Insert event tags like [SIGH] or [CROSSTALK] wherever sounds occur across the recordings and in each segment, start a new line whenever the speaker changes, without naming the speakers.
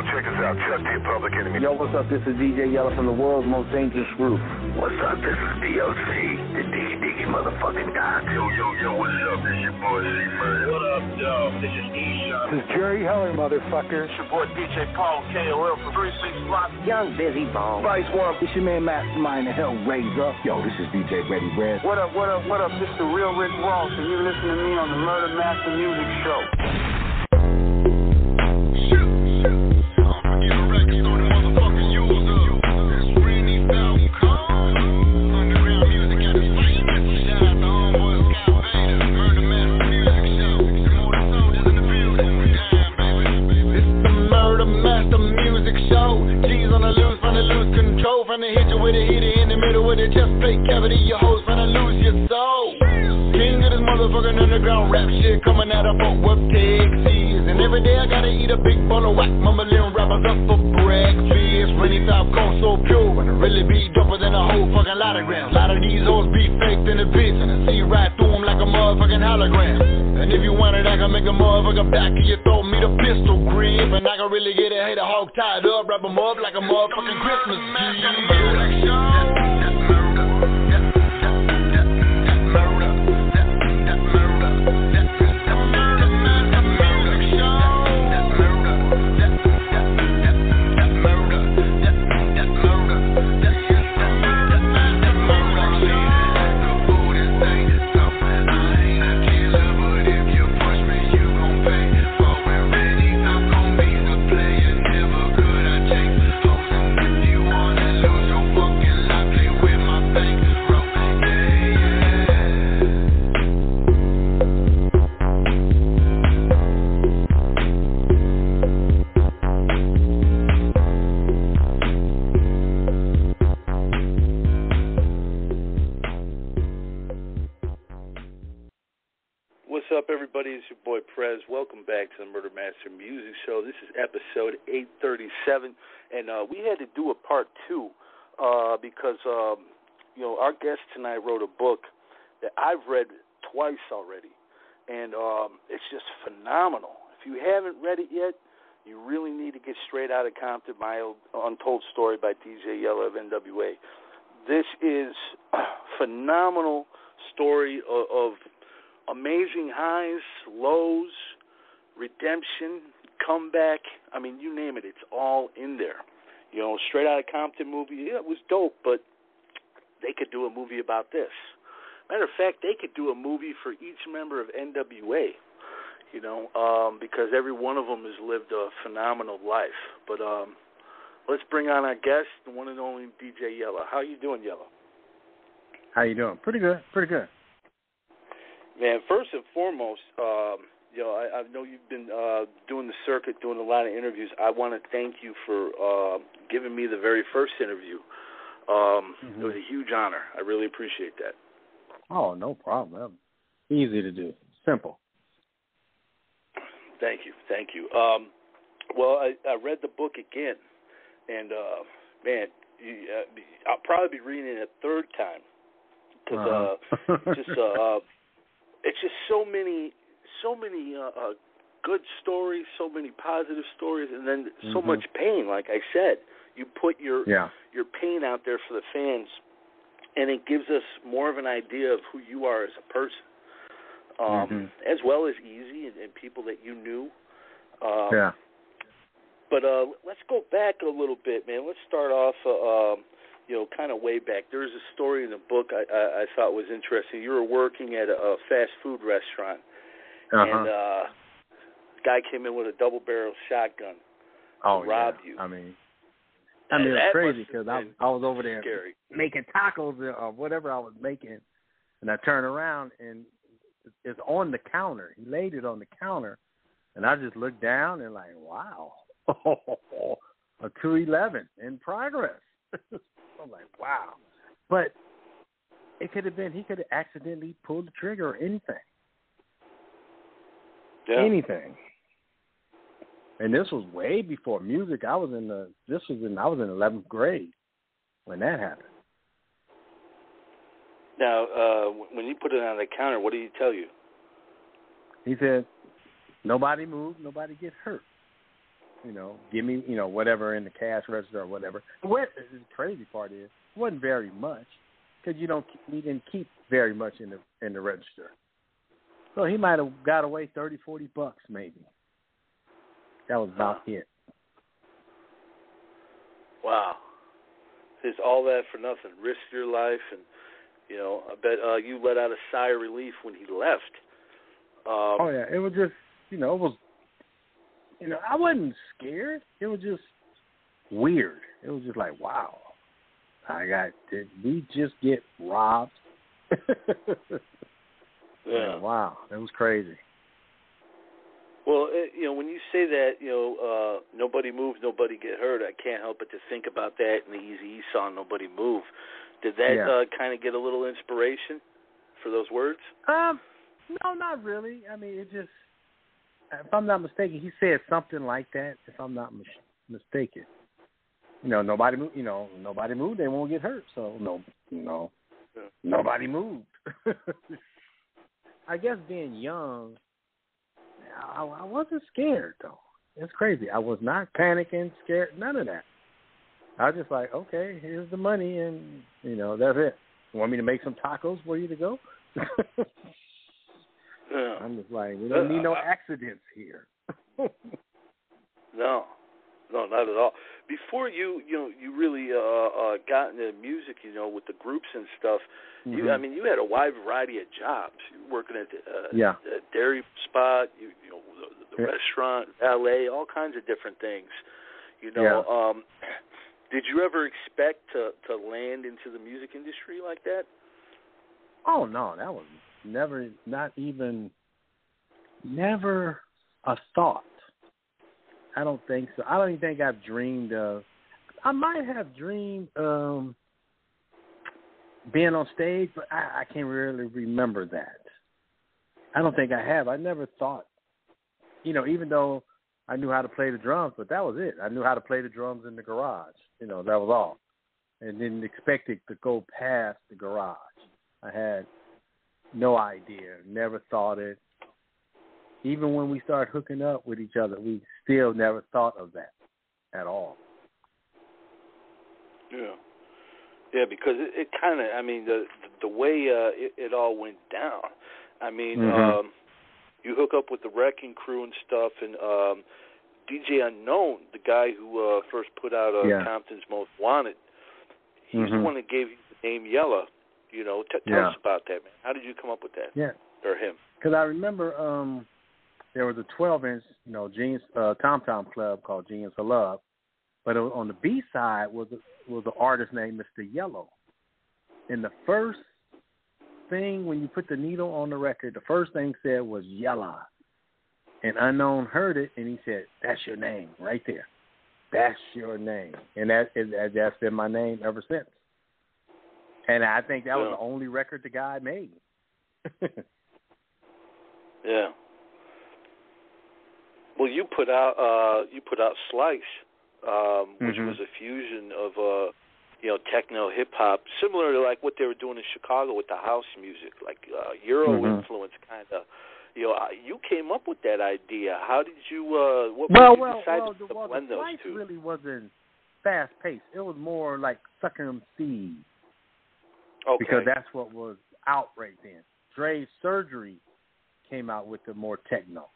Yo, check us out. Chuck D, Public Enemy.
Yo, what's up? This is DJ Yella from the world's most dangerous group.
What's up? This is DOC, the Diggy Diggy motherfucking guy.
Yo, yo, yo, what's up? This your boy C-Man.
What up, yo? This is E-Shot.
This is Jerry Heller, motherfucker.
It's your boy DJ Paul KOL from 36 Block.
Young Bizzy Bone.
Vice One. This your man Mastermind, the Hellraiser.
Yo, this is DJ Ready Red.
What up, what up, what up? This is the real Rick Ross, and you're listening to me on the Murder Master Music Show.
Cavity. Your hoes trying to lose your soul. King of this motherfucking underground rap shit coming out of Fort Worth, Texas. And every day I gotta eat a big bowl of whack. Little rappers up for breakfast. Rainy top cold so pure. And I really be doper than a whole fucking lot of grams. A lot of these hoes be faked in the bitch. And I see right through them like a motherfucking hologram. And if you want it, I can make a motherfucker back of your throat. Me the pistol grip. And I can really get a hater hog tied up. Wrap 'em up like a motherfucking Christmas tree.
I've read twice already, and um, it's just phenomenal. If you haven't read it yet, you really need to get straight out of Compton, my untold story by DJ Yella of NWA. This is a [CLEARS THROAT] phenomenal story of, of amazing highs, lows, redemption, comeback. I mean, you name it, it's all in there. You know, straight out of Compton movie, yeah, it was dope, but they could do a movie about this. Matter of fact, they could do a movie for each member of NWA. You know, um, because every one of them has lived a phenomenal life. But um, let's bring on our guest, the one and only DJ Yella. How you doing, Yella?
How you doing? Pretty good. Pretty good.
Man, first and foremost, um, you know, I, I know you've been uh, doing the circuit, doing a lot of interviews. I want to thank you for uh, giving me the very first interview. Um,
Mhm.
It was a huge honor. I really appreciate that.
Oh, no problem. Easy to do. Simple.
Thank you, thank you. Um, well, I, I read the book again, and uh, man, you, uh, I'll probably be reading it a third time because
Uh-huh.
uh, just uh, uh, it's just so many, so many uh, uh, good stories, so many positive stories, and then so
Mhm.
much pain. Like I said, you put your
yeah.
your pain out there for the fans, and it gives us more of an idea of who you are as a person, um,
Mhm.
as well as Eazy and, and people that you knew. Um,
yeah.
But uh, let's go back a little bit, man. Let's start off, uh, um, you know, kind of way back. There's a story in the book I, I, I thought was interesting. You were working at a, a fast food restaurant,
Uh-huh.
and uh, guy came in with a double barrel shotgun
oh,
to rob
yeah.
you.
I mean, I mean, it's crazy because I, I was over there
scary.
making tacos or whatever I was making, and I turned around and it's on the counter. He laid it on the counter, and I just looked down and like, wow, [LAUGHS] a two eleven in progress. [LAUGHS] I'm like, wow, but it could have been he could have accidentally pulled the trigger or anything,
Yeah.
anything. And this was way before music. I was in the this was in I was in eleventh grade when that happened.
Now, uh, when you put it on the counter, what did he tell you?
He said, "Nobody move, nobody get hurt." You know, give me you know whatever in the cash register or whatever. What the crazy part is, it wasn't very much because you don't we didn't keep very much in the in the register. So he might have got away thirty, forty bucks maybe. That was about it.
Wow. It's all that for nothing. Risk your life, and you know, I bet uh, you let out a sigh of relief when he left. Um,
oh yeah, it was just you know it was you know I wasn't scared. It was just weird. It was just like wow, I got did we just get robbed? [LAUGHS]
yeah.
Wow, that was crazy.
Well, it, you know, when you say that, you know, uh, nobody moved, nobody get hurt. I can't help but to think about that in the Easy E song, "Nobody Move." Did that
Yeah.
uh, kind of get a little inspiration for those words?
Um, no, not really. I mean, it just, if I'm not mistaken, he said something like that. If I'm not mis- mistaken, you know, nobody, mo- you know, nobody moved, they won't get hurt. So no, no,
Yeah.
nobody moved. [LAUGHS] I guess being young, I, I wasn't scared though. It's crazy. I was not panicking, scared, none of that. I was just like, okay, here's the money, and you know, that's it. You Want me to make some tacos for you to go? [LAUGHS]
Yeah.
I'm just like, we don't need no
Uh,
accidents here. [LAUGHS]
No, no, not at all. Before you, you know, you really uh, uh, got into music, you know, with the groups and stuff. You,
Mhm.
I mean, you had a wide variety of jobs. You were working at the uh,
Yeah.
a dairy spot, you, you know, the, the
Yeah.
restaurant, valet, all kinds of different things. You know, um, did you ever expect to to land into the music industry like that?
Oh no, that was never, not even, never a thought. I don't think so. I don't even think I've dreamed of. I might have dreamed um being on stage, but I, I can't really remember that. I don't think I have. I never thought, you know, even though I knew how to play the drums, but that was it. I knew how to play the drums in the garage. You know, that was all. And didn't expect it to go past the garage. I had no idea, never thought it. Even when we started hooking up with each other, we still never thought of that at all.
Yeah, yeah, because it, it kind of, I mean, the the way uh, it, it all went down. I mean,
Mhm.
um, you hook up with the Wrecking Crew and stuff, and um, DJ Unknown, the guy who uh, first put out uh,
Yeah.
Compton's Most Wanted, he's the
Mhm.
one that gave you the name Yella. You know, t- tell
Yeah.
us about that, man. How did you come up with that?
Yeah.
Or him?
Because I remember um, there was a 12 inch, you know, Genius uh, Tom Tom Club called Genius of Love, but it was, on the B side was a, was an artist named Mr. Yellow. And the first thing when you put the needle on the record, the first thing said was Yella. And Unknown heard it and he said, "That's your name right there. That's your name." And that is that, that's been my name ever since. And I think that was the only record the guy made. [LAUGHS]
Yeah. Well, you put out uh you put out Slice, um, which
Mhm.
was a fusion of uh you know techno hip hop, similar to like what they were doing in Chicago with the house music, like uh Euro
Mhm.
influence kind of. You know, you came up with that idea. How did you uh what
well,
you
well,
decide
well,
to
the, well,
blend
the
those
slice
two?
really wasn't fast paced. It was more like sucking them seeds
okay.
because that's what was out right then. Dre's surgery came out with the more techno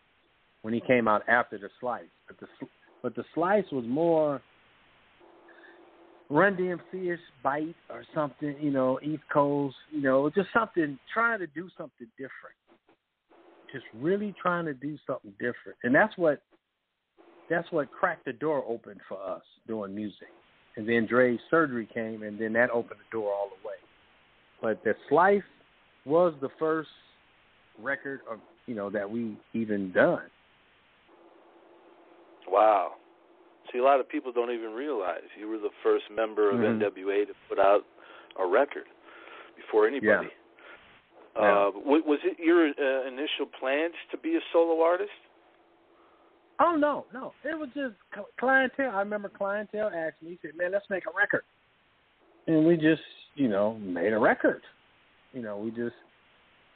when he came out after the slice, but the but the slice was more Run DMC ish bite or something, you know, East Coast, you know, just something trying to do something different. Just really trying to do something different. And that's what that's what cracked the door open for us doing music. And then Dre's surgery came and then that opened the door all the way. But the slice was the first record of you know, that we even done.
Wow. See, a lot of people don't even realize you were the first member of
Mhm.
NWA to put out a record before anybody.
Yeah.
Uh, wa- was it your uh, initial plans to be a solo artist?
Oh no, no. It was just Cli-N-Tel. I remember Cli-N-Tel asked me, he said, "Man, let's make a record," and we just, you know, made a record. You know, we just.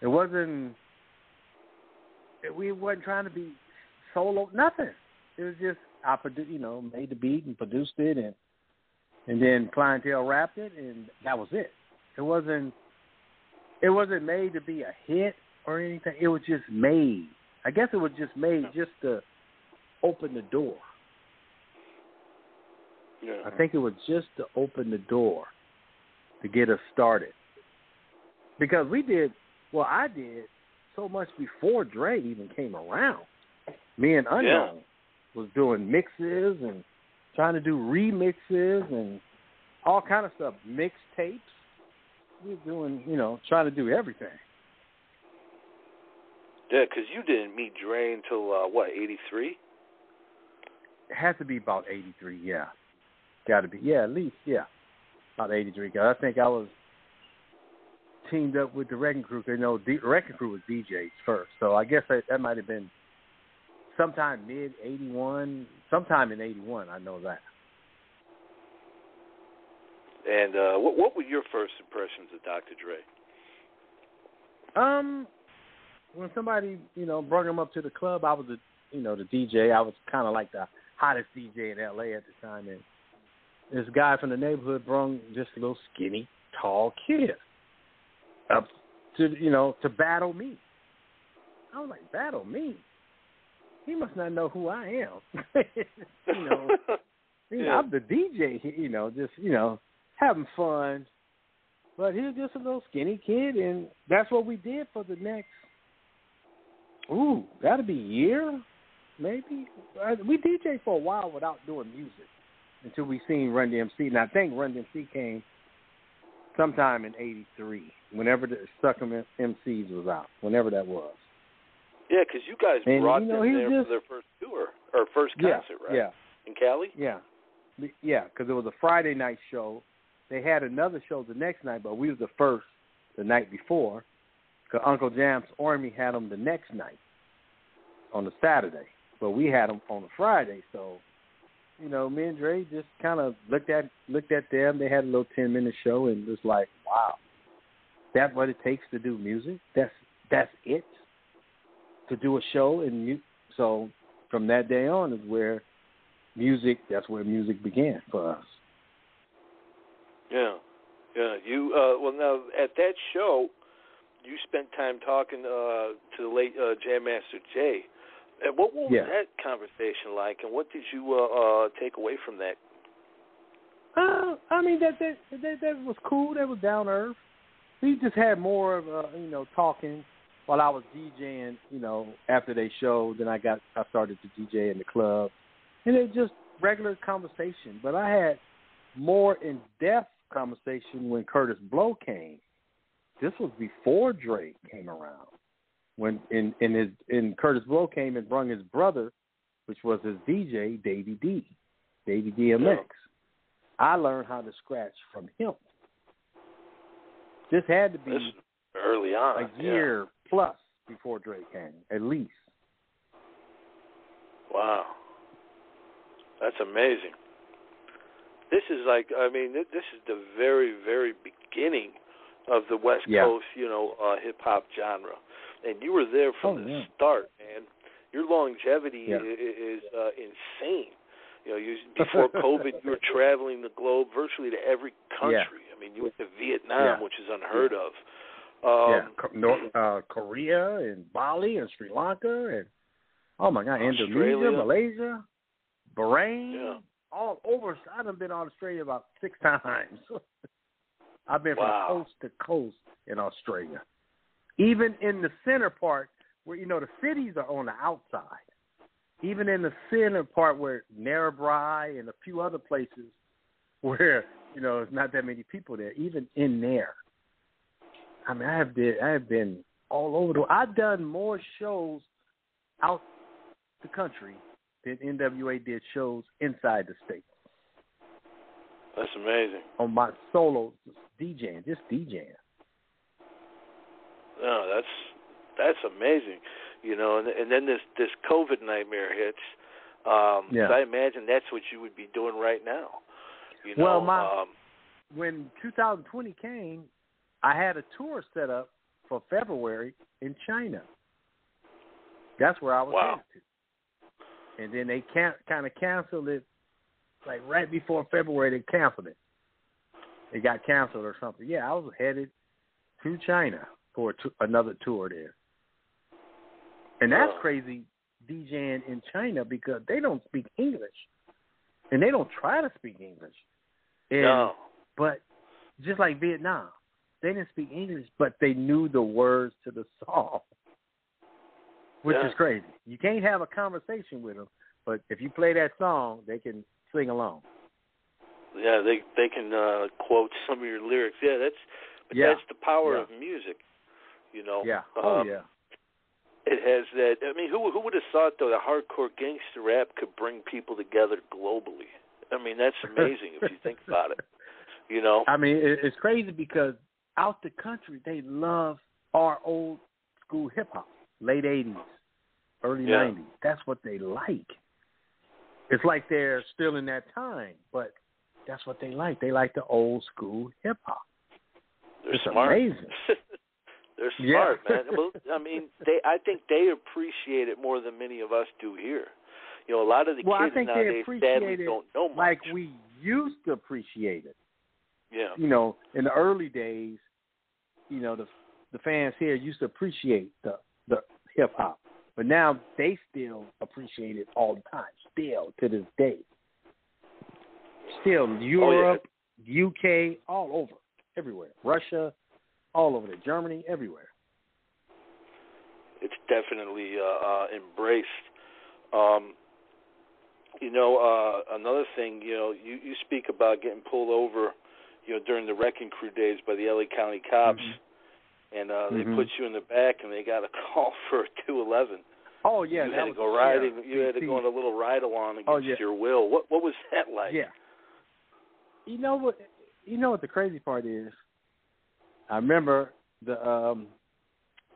It wasn't we wasn't trying to be solo. Nothing. It was just I produ- you know, made the beat and produced it, and and then Cli-N-Tel rapped it, and that was it. It wasn't it wasn't made to be a hit or anything. It was just made. I guess it was just made just to open the door.
Yeah.
I think it was just to open the door to get us started. Because we did, well, I did so much before Dre even came around. Me and Unknown was doing mixes and trying to do remixes and all kind of stuff, mixtapes. We were doing, you know, trying to do everything.
Yeah, because you didn't meet Dre until uh, what eighty three.
It has to be about 83, yeah. Got to be, yeah, at least, yeah, about 83. Cause I think I was teamed up with the Wrecking Crew. 'cause, You know, the Wrecking Crew was DJs first, so I guess that, that might have been sometime mid 81, sometime in 81. I know that.
And uh, what what were your first impressions of Dr. Dre?
Um, when somebody you know brought him up to the club, I was a you know the DJ. I was kind of like the hottest DJ in LA at the time, and this guy from the neighborhood brung just a little skinny, tall kid up to you know to battle me. I was like, battle me? He must not know who I am. [LAUGHS] you know, [LAUGHS] you know, I'm the DJ. You know, just you know having fun. But he was just a little skinny kid, and that's what we did for the next. Ooh, that'll be a year, maybe. Uh, We DJ for a while without doing music until we seen Run DMC, and I think Run DMC came sometime in '83, whenever the Sucker MCs was out, whenever that was.
Yeah, because you guys
And,
brought
you know,
them there
just-
for their first tour or first
Yeah,
concert, right?
yeah.
In Cali.
Yeah, yeah, because it was a Friday night show. They had another show the next night, but we was the first the night before. Because Uncle Jam's Army had them the next night on the Saturday, but we had them on the Friday. So, you know, me and Dre just kind of looked at looked at them. They had a little ten minute show, and was like, wow, that's what it takes to do music. That's that's it to do a show, and mu- so from that day on is where music that's where music began for us
Yeah, yeah. You uh, well now at that show, you spent time talking uh, to the late uh, Jam Master Jay. And what, what was
Yeah.
that conversation like, and what did you uh, uh, take away from that?
uh, i mean that that, that that was cool that was down earth we just had more of uh you know talking while i was djing you know after they showed then i got i started to dj in the club and it was just regular conversation but i had more in depth conversation when Kurtis Blow came this was before Dre came around. When in in his in Kurtis Blow came and brung his brother, which was his DJ Davy D, Davy DMX. I learned how to scratch from him. This had to be
early on,
a year plus before Dre came, at least.
Wow, that's amazing. This is like, I mean, this is the very, very beginning of the West
Yeah.
Coast, you know, uh, hip hop genre, and you were there from
Oh,
the
yeah.
start, man. Your longevity
Yeah.
is uh, insane. You know, you [LAUGHS] before COVID, you were traveling the globe virtually to every country. I mean, you went to Vietnam,
Yeah.
which is unheard of. Um,
yeah, North, uh, Korea and Bali and Sri Lanka and oh my God, Indonesia,
Australia.
Malaysia, Bahrain,
Yeah.
all over. I've been to Australia about six [LAUGHS] times. I've been
Wow.
from coast to coast in Australia, even in the center part where you know the cities are on the outside. Even in the center part where Narrabri and a few other places [LAUGHS] where you know there's not that many people there, even in there. I mean, I have been I have been all over the. I've done more shows out the country than NWA did shows inside the state
that's amazing.
on my solo DJing, just DJing.
No, that's that's amazing. You know, and and then this this COVID nightmare hits. Um,
Yeah.
I imagine that's what you would be doing right now. You know,
Well, my-
um,
When 2020 came, I had a tour set up for February in China. That's where I was
Wow.
headed to. and then they can kind of canceled it, like right before February. They canceled it. It got canceled or something. Yeah, I was headed to China for t- another tour there, and that's crazy DJing in China because they don't speak English, and they don't try to speak English. And,
no.
But just like Vietnam, they didn't speak English, but they knew the words to the song, which
Yeah.
is crazy. You can't have a conversation with them, but if you play that song, they can sing along.
Yeah, they they can uh quote some of your lyrics. Yeah, that's but
Yeah.
that's the power
Yeah.
of music. You know.
Yeah. Oh
Um,
yeah.
It has that. I mean, who who would have thought though that hardcore gangster rap could bring people together globally? I mean, that's [LAUGHS] amazing if you think about it. You know.
I mean, it, it's crazy because out the country they love our old school hip hop, late '80s, early
Yeah.
'90s. That's what they like. It's like they're still in that time, but that's what they like. They like the old school hip hop.
They're
It's
smart.
amazing. [LAUGHS]
They're
Yeah.
smart, man. [LAUGHS] Well, I mean, they. I think they appreciate it more than many of us do here. You know, a lot of the
well,
kids nowadays sadly don't know much.
like we used to appreciate it.
yeah.
You know, in the early days, you know, the the fans here used to appreciate the the hip hop, but now they still appreciate it all the time, still to this day. Still,
Oh,
Europe, UK, all over, everywhere, Russia, all over there, Germany, everywhere.
it's definitely uh, uh, embraced. Um, you know, uh, another thing, you know, you, you speak about getting pulled over, you know, during the wrecking crew days by the LA County cops, and uh, they
Mhm.
put you in the back, and they got a [LAUGHS] call for a 211.
Oh yeah,
you had to go
the
riding.
sheriff,
You had to go on a little ride along against
Oh, yeah.
your will. What what was that like?
Yeah. You know what? You know what the crazy part is? I remember the um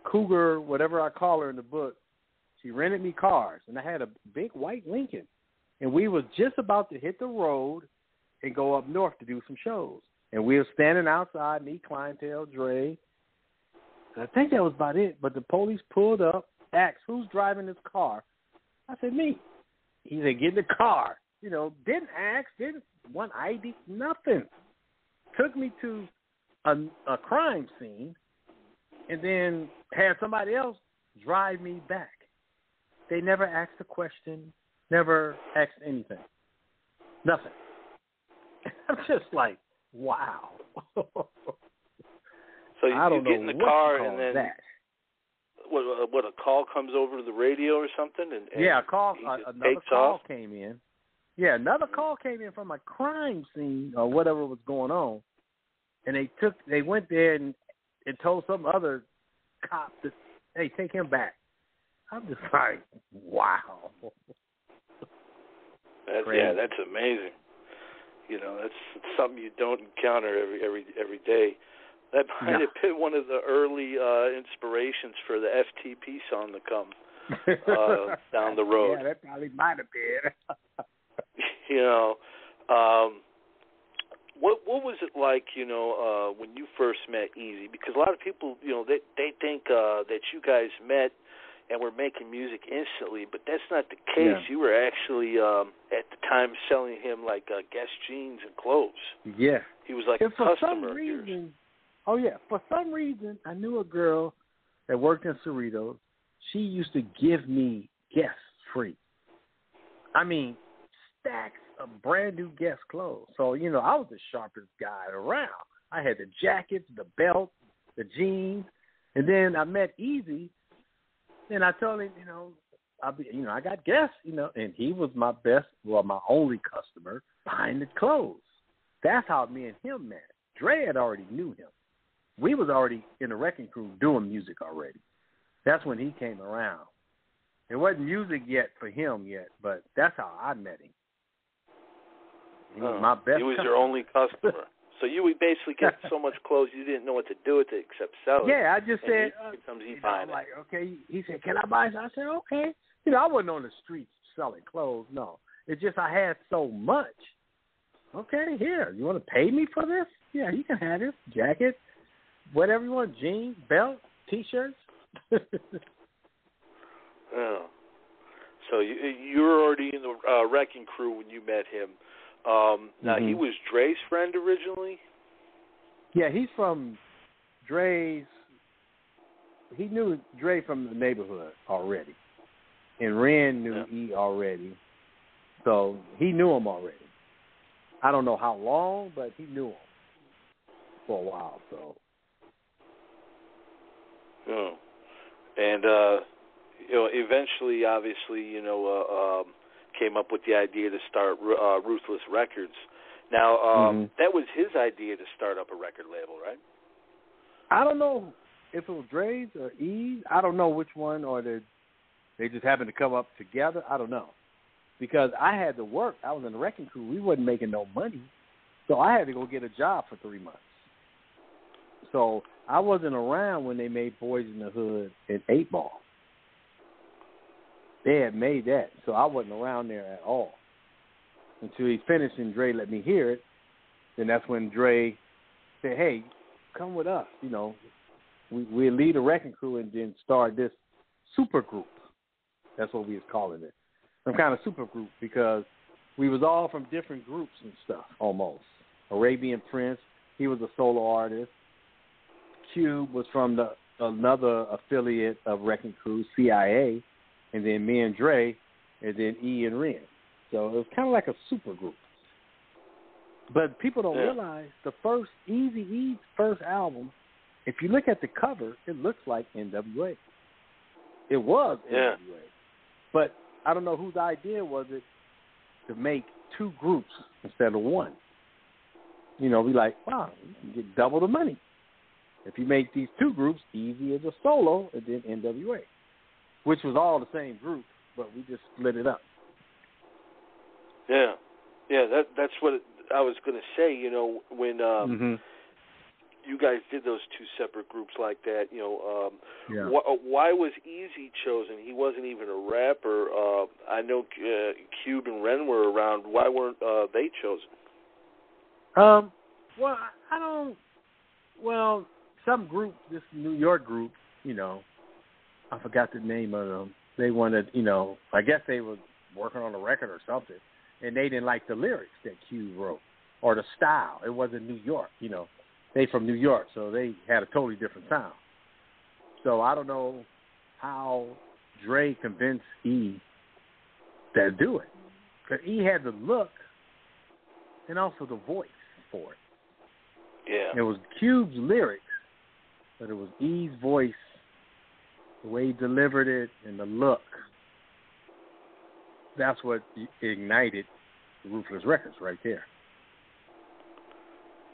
Cougar, whatever I call her in the book. She rented me cars, and I had a big white Lincoln, and we was just about to hit the road and go up north to do some shows. And we were standing outside, me, Cli-N-Tel, Dre. I think that was about it. But the police pulled up, asked who's driving this car. I said me. He said get in the car. You know, didn't ask, didn't want ID, nothing. Took me to a, a crime scene, and then had somebody else drive me back. They never asked a question, never asked anything, nothing. [LAUGHS] I'm just like, wow. [LAUGHS]
So you,
I don't
you get
know
in the car, and then
that.
what? uh, What a call comes over to the radio or something, and, and
yeah, a call. Uh, another call
off?
came in. Yeah, another call came in from a crime scene or whatever was going on, and they took. They went there and, and told some other cop that, "Hey, take him back." I'm just [LAUGHS] like, wow.
That's, yeah, that's amazing. You know, that's something you don't encounter every every every day. That might
No.
have been one of the early uh inspirations for the FTP song to come. Uh, [LAUGHS] down the road.
Yeah, that probably might have been. [LAUGHS]
you know, um what what was it like, you know, uh when you first met Eazy? Because a lot of people, you know, they they think uh that you guys met and were making music instantly, but that's not the case.
Yeah.
You were actually um at the time selling him like uh Guess jeans and clothes.
yeah.
He was like
And
a
for some
customer of yours.
oh yeah, for some reason, I knew a girl that worked in Cerritos. She used to give me Guess free. I mean, stacks of brand new Guess clothes. So you know, I was the sharpest guy around. I had the jackets, the belt, the jeans, and then I met Eazy. And I told him, you know, I'll be, you know, I got Guess, you know, and he was my best, well, my only customer buying the clothes. That's how me and him met. Dre had already knew him. We was already in the wrecking crew doing music already. That's when he came around. It wasn't music yet for him yet, but that's how I met him. He was
Uh,
my best.
He was
customer.
your only customer. So you would basically get so much clothes you didn't know what to do with it except sell it.
Yeah, I just
And
said.
he
uh,
he
you know, I'm like, okay. He said, "Can I buy?" Some? I said, "Okay." You know, I wasn't on the streets selling clothes. No, it's just I had so much. Okay, here. You want to pay me for this? Yeah, you can have this jacket, whatever you want, jeans, belt, t-shirts.
Yeah. [LAUGHS] So you you were already in the uh, wrecking crew when you met him. Um, now he
Mhm.
was Dre's friend originally.
Yeah, he's from Dre's. He knew Dre from the neighborhood already, and Ren knew E already, so he knew him already. I don't know how long, but he knew him for a while. So
Oh. And uh you know, eventually obviously, you know, uh um came up with the idea to start uh Ruthless Records. Now, um
Mhm.
that was his idea to start up a record label, right?
I don't know if it was Dre's or E's. I don't know which one, or they they just happened to come up together. I don't know because I had to work. I was in the wrecking crew. We wasn't making no money, so I had to go get a job for three months. So I wasn't around when they made Boys in the Hood and Eight Ball. They had made that, so I wasn't around there at all until he finished and Dre let me hear it. Then that's when Dre said, "Hey, come with us. You know, we we lead a wrecking crew and then start this super group. That's what we was calling it. Some kind of super group because we was all from different groups and stuff almost. Arabian Prince, he was a solo artist. Cube was from the another affiliate of Wrecking Crew, CIA, and then me and Dre, and then E and Ren. So it was kind of like a super group. But people don't
Yeah.
realize the first Eazy-E's first album. If you look at the cover, it looks like NWA. It was
Yeah.
NWA, but I don't know whose idea was it to make two groups instead of one. You know, be like, wow, you can get double the money if you make these two groups. Eazy as a solo, and then NWA, which was all the same group, but we just split it up.
Yeah. Yeah, that that's what I was going to say, you know, when um
mm-hmm.
you guys did those two separate groups like that, you know, um
Yeah.
wh- why was Eazy chosen? He wasn't even a rapper. Uh, I know uh, Cube and Ren were around. Why weren't uh, they chosen?
Um, well, I don't. Well, some group, this New York group, you know, I forgot the name of them. They wanted, you know, I guess they were working on a record or something, and they didn't like the lyrics that Cube wrote or the style. It wasn't New York, you know. They from New York, so they had a totally different sound. So I don't know how Dre convinced E to do it. Because E had the look and also the voice for it.
Yeah.
It was Cube's lyrics, but it was E's voice, the way he delivered it, and the look. That's what ignited Ruthless Records right there.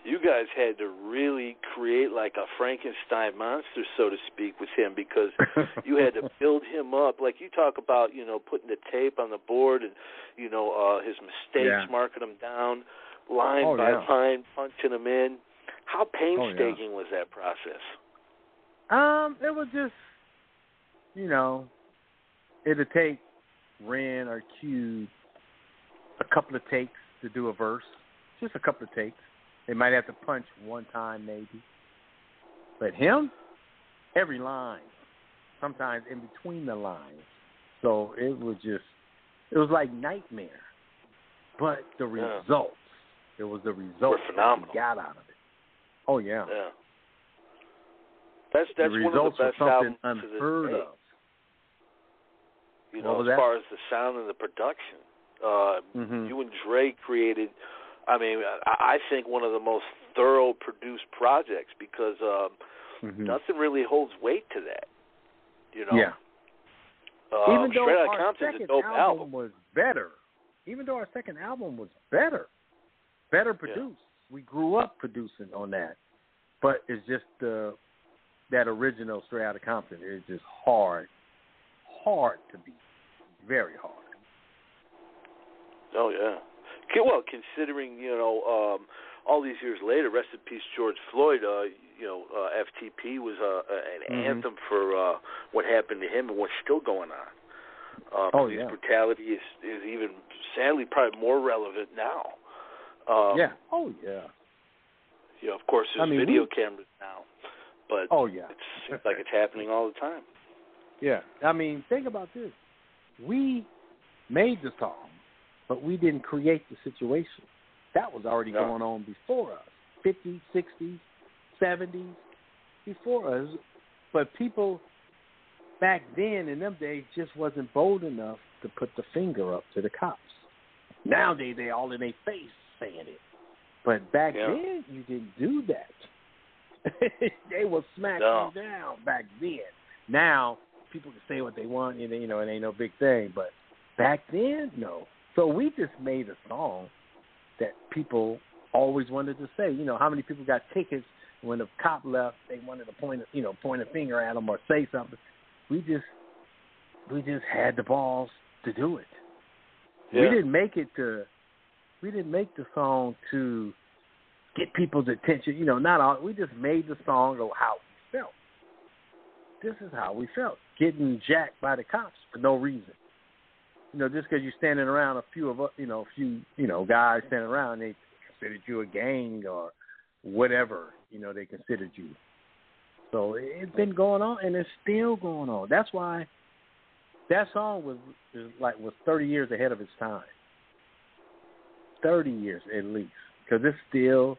You guys had to really create like a Frankenstein monster, so to speak, with him because [LAUGHS] you had to build him up. Like you talk about, you know, putting the tape on the board and, you know, uh his mistakes,
Yeah.
marking them down, line
Oh,
by
yeah.
line, punching them in. How painstaking was that process?
Um, it was just, you know, it'd take Ren or Cube a couple of takes to do a verse, just a couple of takes. They might have to punch one time maybe, but him, every line, sometimes in between the lines. So it was just, it was like nightmare, but the
Yeah.
results, it was the results
phenomenal.
got out of it. Oh yeah.
Yeah. That's that's
the
one
results
of the best
something
albums
unheard of.
You
What
know, as
that?
far as the sound and the production, uh,
Mhm.
you and Dre created. I mean, I, I think one of the most thorough produced projects because um,
Mhm.
nothing really holds weight to that. You know,
Yeah.
uh,
even though
Straight
our
Compton's
second album,
album.
was better, even though our second album was better, better produced, we grew up producing on that. But it's just uh, that original Straight Outta Compton is just hard, hard to beat, very hard.
Oh yeah. Well, considering you know um, all these years later, rest in peace, George Floyd. Uh, you know, uh, FTP was uh, an
Mhm.
anthem for uh, what happened to him and what's still going on. Uh,
Oh,
police
yeah.
brutality is is even sadly probably more relevant now. Um,
yeah. Oh yeah.
You know, of course, there's
I mean,
video
we-
cameras now, but
Oh yeah.
it seems like it's happening all the time.
Yeah. I mean, think about this. We made the song, but we didn't create the situation. That was already
No.
going on before us, 50s, 60s, 70s, before us. But people back then in them days just wasn't bold enough to put the finger up to the cops. Nowadays they all in their face saying it. But back
Yeah.
then you didn't do that. [LAUGHS] they will smack
No.
you down back then. Now people can say what they want, and you know, it ain't no big thing. But back then, no. So we just made a song that people always wanted to say. You know, how many people got tickets when the cop left? They wanted to point, a- you know, point a finger at them or say something. We just, we just had the balls to do it. We didn't make it to, we didn't make the song to get people's attention. You know, not all. We just made the song of felt. This is how we felt, getting jacked by the cops for no reason. You know, just because you're standing around a few of us, you know, a few, you know, guys standing around, they considered you a gang or whatever, you know, they considered you. So it's been going on, and it's still going on. That's why that song was is like was 30 years ahead of its time. 30 years at least, because it's still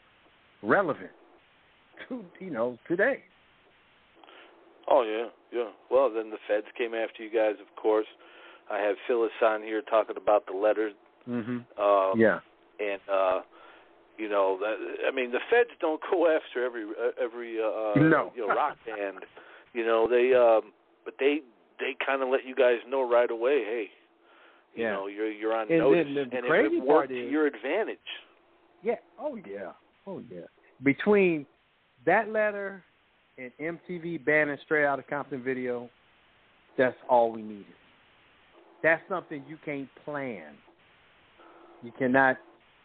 relevant to you know today.
Oh yeah, yeah. Well, then the feds came after you guys, of course. I have Phyllis on here talking about the letter.
Mm-hmm.
Um,
Yeah.
and uh you know that i mean the feds don't go after every uh, every uh
No.
you know rock band you know they um but they they kind of let you guys know right away hey you
Yeah.
know you're you're on
And
notice
then the
and
crazy
it worked to your advantage
Yeah. Oh yeah. Oh yeah. Between that letter and MTV banning Straight Outta Compton video, that's all we needed. That's something you can't plan. You cannot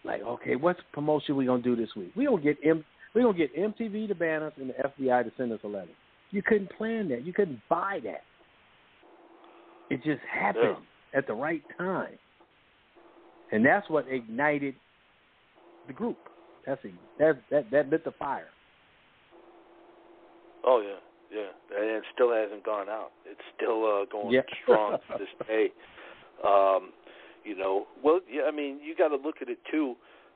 like, okay, what's promotion we gonna do this week? We gonna get M we gonna get MTV to ban us and the FBI to send us a letter. You couldn't plan that. You couldn't buy that. It just happened at the right time. And that's what ignited the group. That's a, that that that lit the fire.
Oh yeah yeah and it still hasn't gone out it's still uh going
Yeah.
strong to this day um you know well yeah i mean you got to look at it too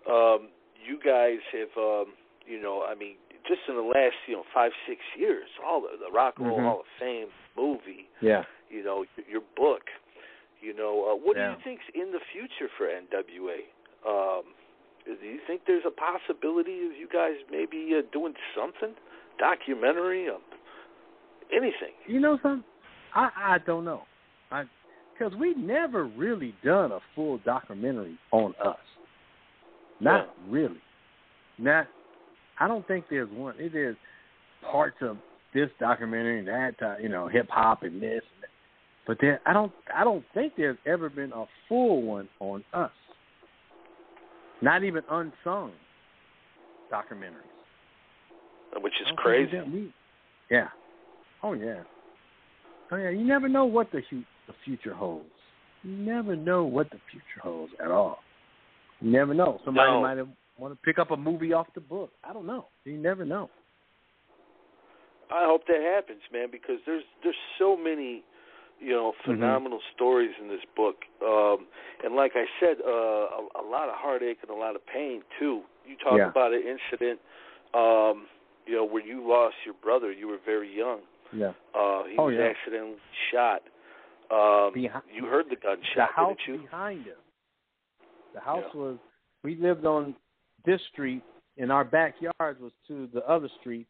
um you guys have um you know i mean just in the last you know five six years all the, the rock and roll
Mhm.
hall of fame movie
Yeah.
you know your book you know uh, what
Yeah.
do you think's in the future for nwa um do you think there's a possibility of you guys maybe uh, doing something documentary um, anything
You know something? I I don't know. I because we never really done a full documentary on us. Not really. Not. I don't think there's one. It is parts of this documentary and that. Uh, you know, hip hop and this. And that. But there, I don't. I don't think there's ever been a full one on us. Not even unsung documentaries.
Which is crazy
we done- we- yeah. Oh yeah. Oh yeah. You never know what the the future holds. You never know what the future holds at all. You never know. Somebody
No.
might have want to pick up a movie off the book. I don't know. You never know.
I hope that happens, man, because there's there's so many, you know,
Mm-hmm.
phenomenal stories in this book, um, and like I said, uh, a, a lot of heartache and a lot of pain too. You talk
Yeah.
about an incident, um, you know, where you lost your brother. You were very young.
Yeah.
Uh, he
Oh,
was
yeah.
accidentally shot. Um, you heard the
The
gunshot,
house
didn't you?
behind us. The house
Yeah.
was. We lived on this street, and our backyard was to the other street.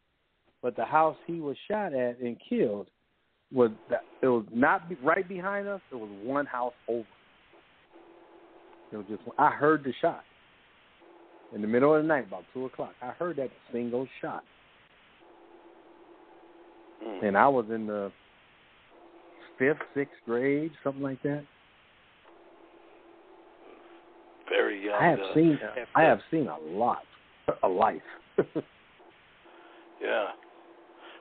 But the house he was shot at and killed was that it was not right behind us. It was one house over. It was just. I heard the shot in the middle of the night, about two o'clock. I heard that single shot,
Mm.
and I was in the fifth, sixth grade, something like that.
Very young.
I have
uh,
seen. I have seen a lot, a life. [LAUGHS]
Yeah.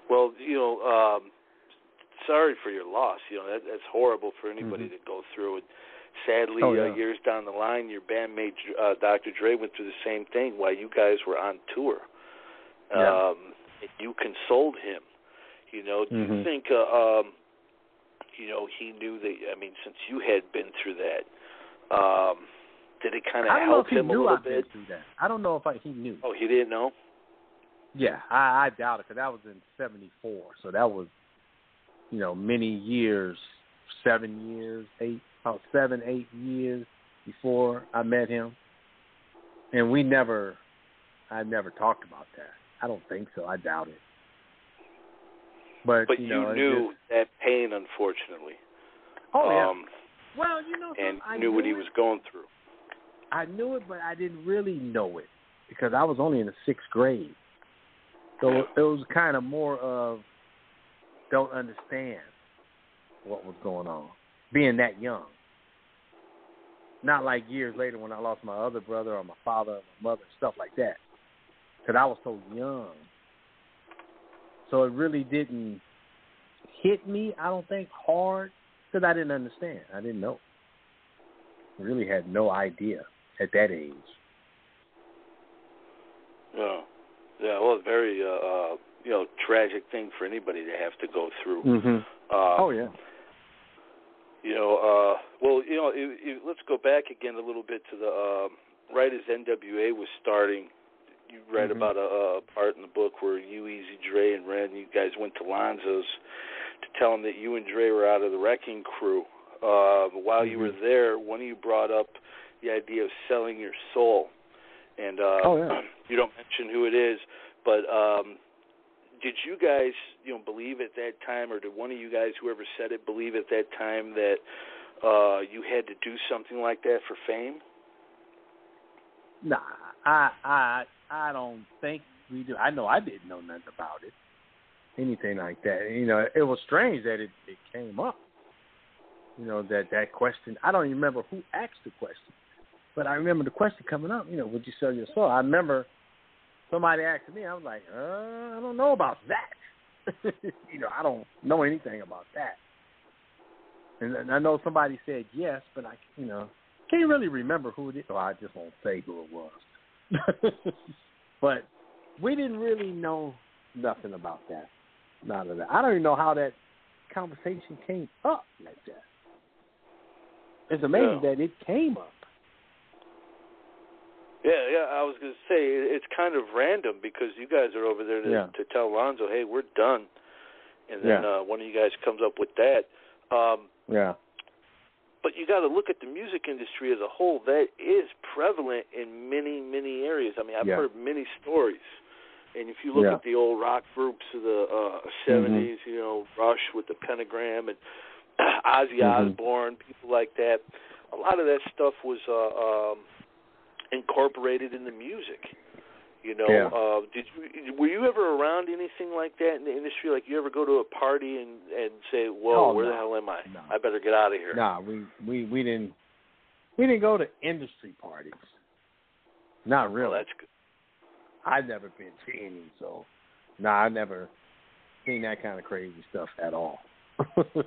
Well, you know, um, sorry for your loss. You know that that's horrible for anybody
Mhm.
to go through. And sadly,
Oh,
uh, years down the line, your bandmate uh, Dr. Dre went through the same thing while you guys were on tour.
Yeah.
Um, you consoled him. You know, do you
Mhm.
think, uh, um, you know, he knew that? I mean, since you had been through that, Um, did it kind of help him a little
I'd
bit?
that. I don't know if I, he knew.
Oh, he didn't know.
Yeah, I, I doubt it because that was in '74, so that was, you know, many years, seven years, eight, oh, seven, eight years before I met him, and we never, I never talked about that. I don't think so. I doubt it. But,
But
you,
you,
know, it
knew
just-
that pain, unfortunately.
oh yeah.
um,
well, you know,
and
I
knew what he was going through.
I knew it, but I didn't really know it because I was only in the sixth grade. So
Yeah.
it was kind of more of don't understand what was going on, being that young. Not like years later when I lost my other brother or my father or my mother, stuff like that. Because I was so young. So it really didn't hit me, I don't think, hard because I didn't understand. I didn't know. Really had no idea at that age.
Yeah, yeah. Well, very uh, uh, you know tragic thing for anybody to have to go through.
Mm-hmm.
Uh,
Oh yeah.
You know, uh, well, you know, it, it, let's go back again a little bit to the uh, right as NWA was starting. You read
Mhm.
about a, a part in the book where you, Eazy Dre, and Ren, you guys went to Lonzo's to tell him that you and Dre were out of the Wrecking Crew. Uh, while you were
Mhm.
there, one of you brought up the idea of selling your soul, and uh,
Oh, yeah. [CLEARS THROAT]
you don't mention who it is, but um, did you guys, you know, believe at that time, or did one of you guys, whoever said it, believe at that time that uh, you had to do something like that for fame?
Nah, I I I don't think we do. I know I didn't know nothing about it, anything like that. You know, it was strange that it it came up. You know that that question. I don't even remember who asked the question, but I remember the question coming up. You know, would you sell your soul? I remember somebody asked me. I was like, uh, I don't know about that. [LAUGHS] you know, I don't know anything about that. And, and I know somebody said yes, but I, you know, can't really remember who it is. So I just won't say who it was. [LAUGHS] but we didn't really know nothing about that. None of that. I don't even know how that conversation came up like that. It's amazing
Yeah.
that it came up.
Yeah, yeah. I was going to say it's kind of random because you guys are over there to,
Yeah.
to tell Lonzo, "Hey, we're done," and then
Yeah.
uh, one of you guys comes up with that. Um,
Yeah.
But you got to look at the music industry as a whole. That is prevalent in many, many areas. I mean, I've
Yeah.
heard many stories. And if you look
Yeah.
at the old rock groups of the uh, 70s, you know, Rush with the pentagram and [CLEARS THROAT] Ozzy
Mhm.
Osbourne, people like that, a lot of that stuff was uh, um, incorporated in the music. You know,
Yeah.
uh, did you were you ever around anything like that in the industry? Like you ever go to a party and and say, "Whoa,
Oh,
where
no.
the hell am I?
No.
I better get out of here."
Nah, we we we didn't we didn't go to industry parties. Not
Well, that's good.
I've never been to any, so nah, I never seen that kind of crazy stuff at all. [LAUGHS]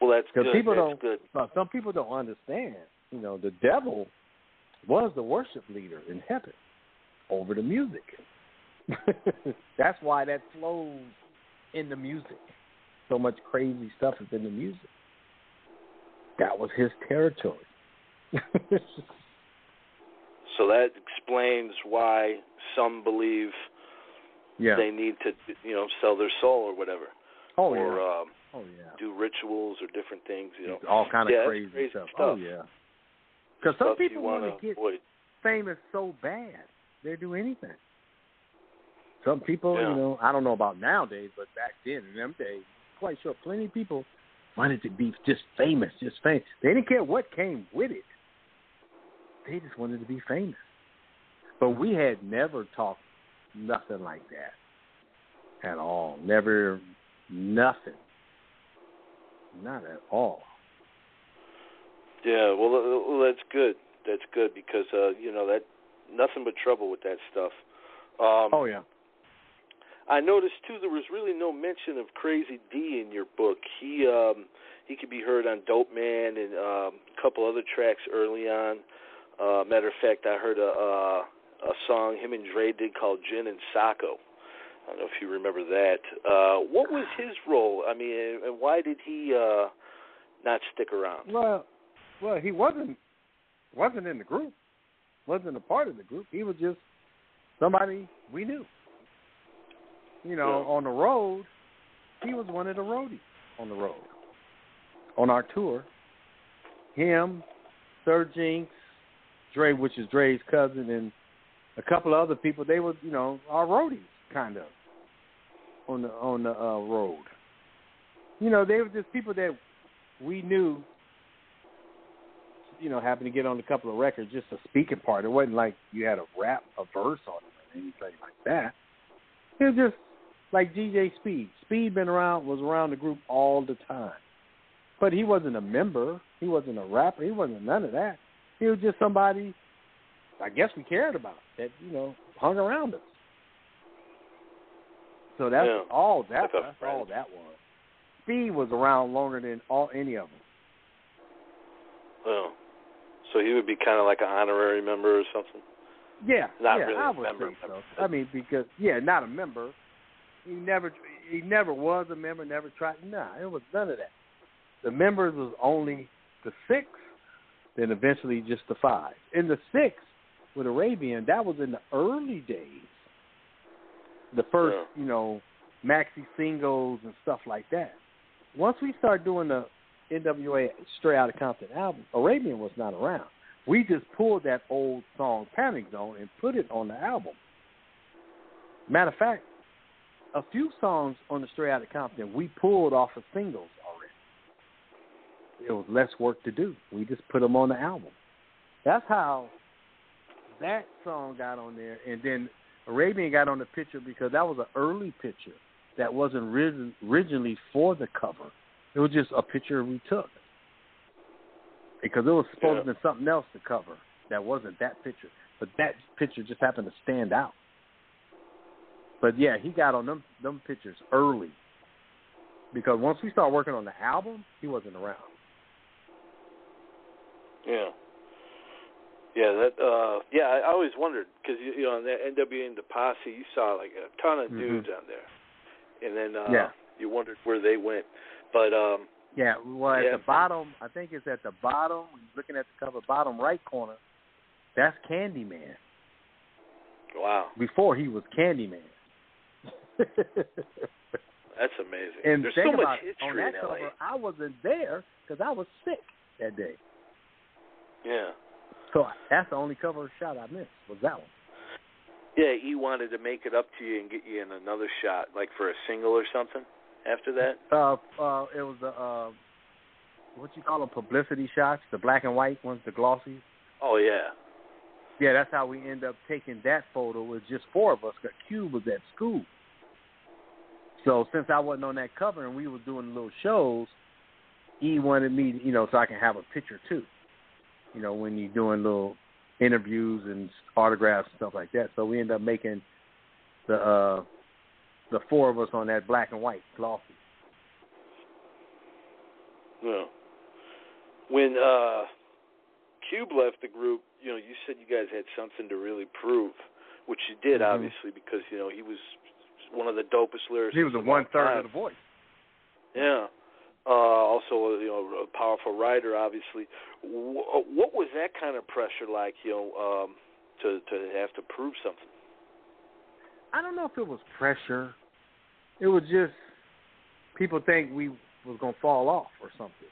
Well, that's good.
people
that's
don't.
good.
well, Some people don't understand. You know, the devil was the worship leader in heaven over the music. [LAUGHS] That's why that flows in the music. So much crazy stuff is in the music. That was his territory. [LAUGHS]
So that explains why some believe
yeah.
they need to, you know, sell their soul or whatever,
oh
or
yeah.
um,
oh yeah.
do rituals or different things. You know,
all kind of
Yeah,
crazy,
crazy
stuff.
stuff.
Oh yeah. Because some people
want
to get famous so bad they do anything. Some people,
Yeah.
you know, I don't know about nowadays, but back then in them days, quite sure plenty of people wanted to be just famous, just famous. They didn't care what came with it. They just wanted to be famous. But we had never talked nothing like that at all. Never, nothing. Not at all.
Yeah, well, that's good. That's good because uh, you know that nothing but trouble with that stuff. Um,
Oh yeah.
I noticed too there was really no mention of Crazy D in your book. He um he could be heard on Dope Man and um a couple other tracks early on. Uh matter of fact I heard a uh a song him and Dre did called Gin and Sacco. I don't know if you remember that. Uh what was his role? I mean and why did he uh not stick around?
Well, well, he wasn't wasn't in the group, wasn't a part of the group. He was just somebody we knew. You know,
Yeah.
on the road, he was one of the roadies on the road. On our tour, him, Sir Jinx, Dre, which is Dre's cousin, and a couple of other people. They were, you know, our roadies, kind of, on the on the uh, road. You know, they were just people that we knew. You know, happened to get on a couple of records, just a speaking part. It wasn't like you had a rap, a verse on it, or anything like that. It was just like DJ Speed. Speed been around, was around the group all the time, but he wasn't a member. He wasn't a rapper. He wasn't none of that. He was just somebody. I guess we cared about that. You know, hung around us. So that's
Yeah.
all that.
A
that's all that was. Speed was around longer than all any of them.
Oh. So he would be kind of like an honorary member or something.
Yeah,
Not
yeah,
really
I
a
would
member,
say so. I mean, because yeah, not a member. He never, he never was a member. Never tried. Nah, it was none of that. The members was only the six, then eventually just the five. In the six with Arabian, that was in the early days. The first,
Yeah.
you know, maxi singles and stuff like that. Once we start doing the NWA Straight Outta Compton album, Arabian was not around. We just pulled that old song Panic Zone and put it on the album. Matter of fact, a few songs on the Straight Outta Compton we pulled off of singles already. It was less work to do. We just put them on the album. That's how that song got on there, and then Arabian got on the picture because that was an early picture that wasn't ri- originally for the cover. It was just a picture we took because it was supposed to be something else to cover that wasn't that picture, but that picture just happened to stand out. But yeah, he got on them them pictures early because once we started working on the album, he wasn't around.
Yeah. Yeah, that uh yeah, I always wondered cuz you, you know in the NWA and the posse you saw like a ton of
Mhm.
dudes on there. And then uh
Yeah.
you wondered where they went. But um
Yeah, well, at
Yeah.
the bottom, I think it's at the bottom. Looking at the cover, bottom right corner, that's Candyman.
wow,
Before he was Candyman. [LAUGHS]
that's amazing.
and
There's so much history
on that cover, I wasn't there because I was sick that day.
Yeah.
So that's the only cover shot I missed was that one.
Yeah, he wanted to make it up to you and get you in another shot like for a single or something after that.
Uh, uh, it was the uh, what you call them publicity shots, the black and white ones, the glossy.
Oh yeah.
Yeah, that's how we end up taking that photo with just four of us. Because Cube was at school, so since I wasn't on that cover and we were doing little shows, he wanted me, you know, so I can have a picture too. You know, when you're doing little interviews and autographs and stuff like that. So we end up making the uh the four of us on that black and white glossy.
Yeah. When uh Cube left the group, you know, you said you guys had something to really prove, which you did
Mhm.
obviously because, you know, he was one of the dopest lyricists.
He was
all
one third
time.
of the voice.
Yeah. Uh, also, you know, a powerful writer. Obviously, Wh- what was that kind of pressure like? You know, um, to to have to prove something.
I don't know if it was pressure. It was just people think we was gonna fall off or something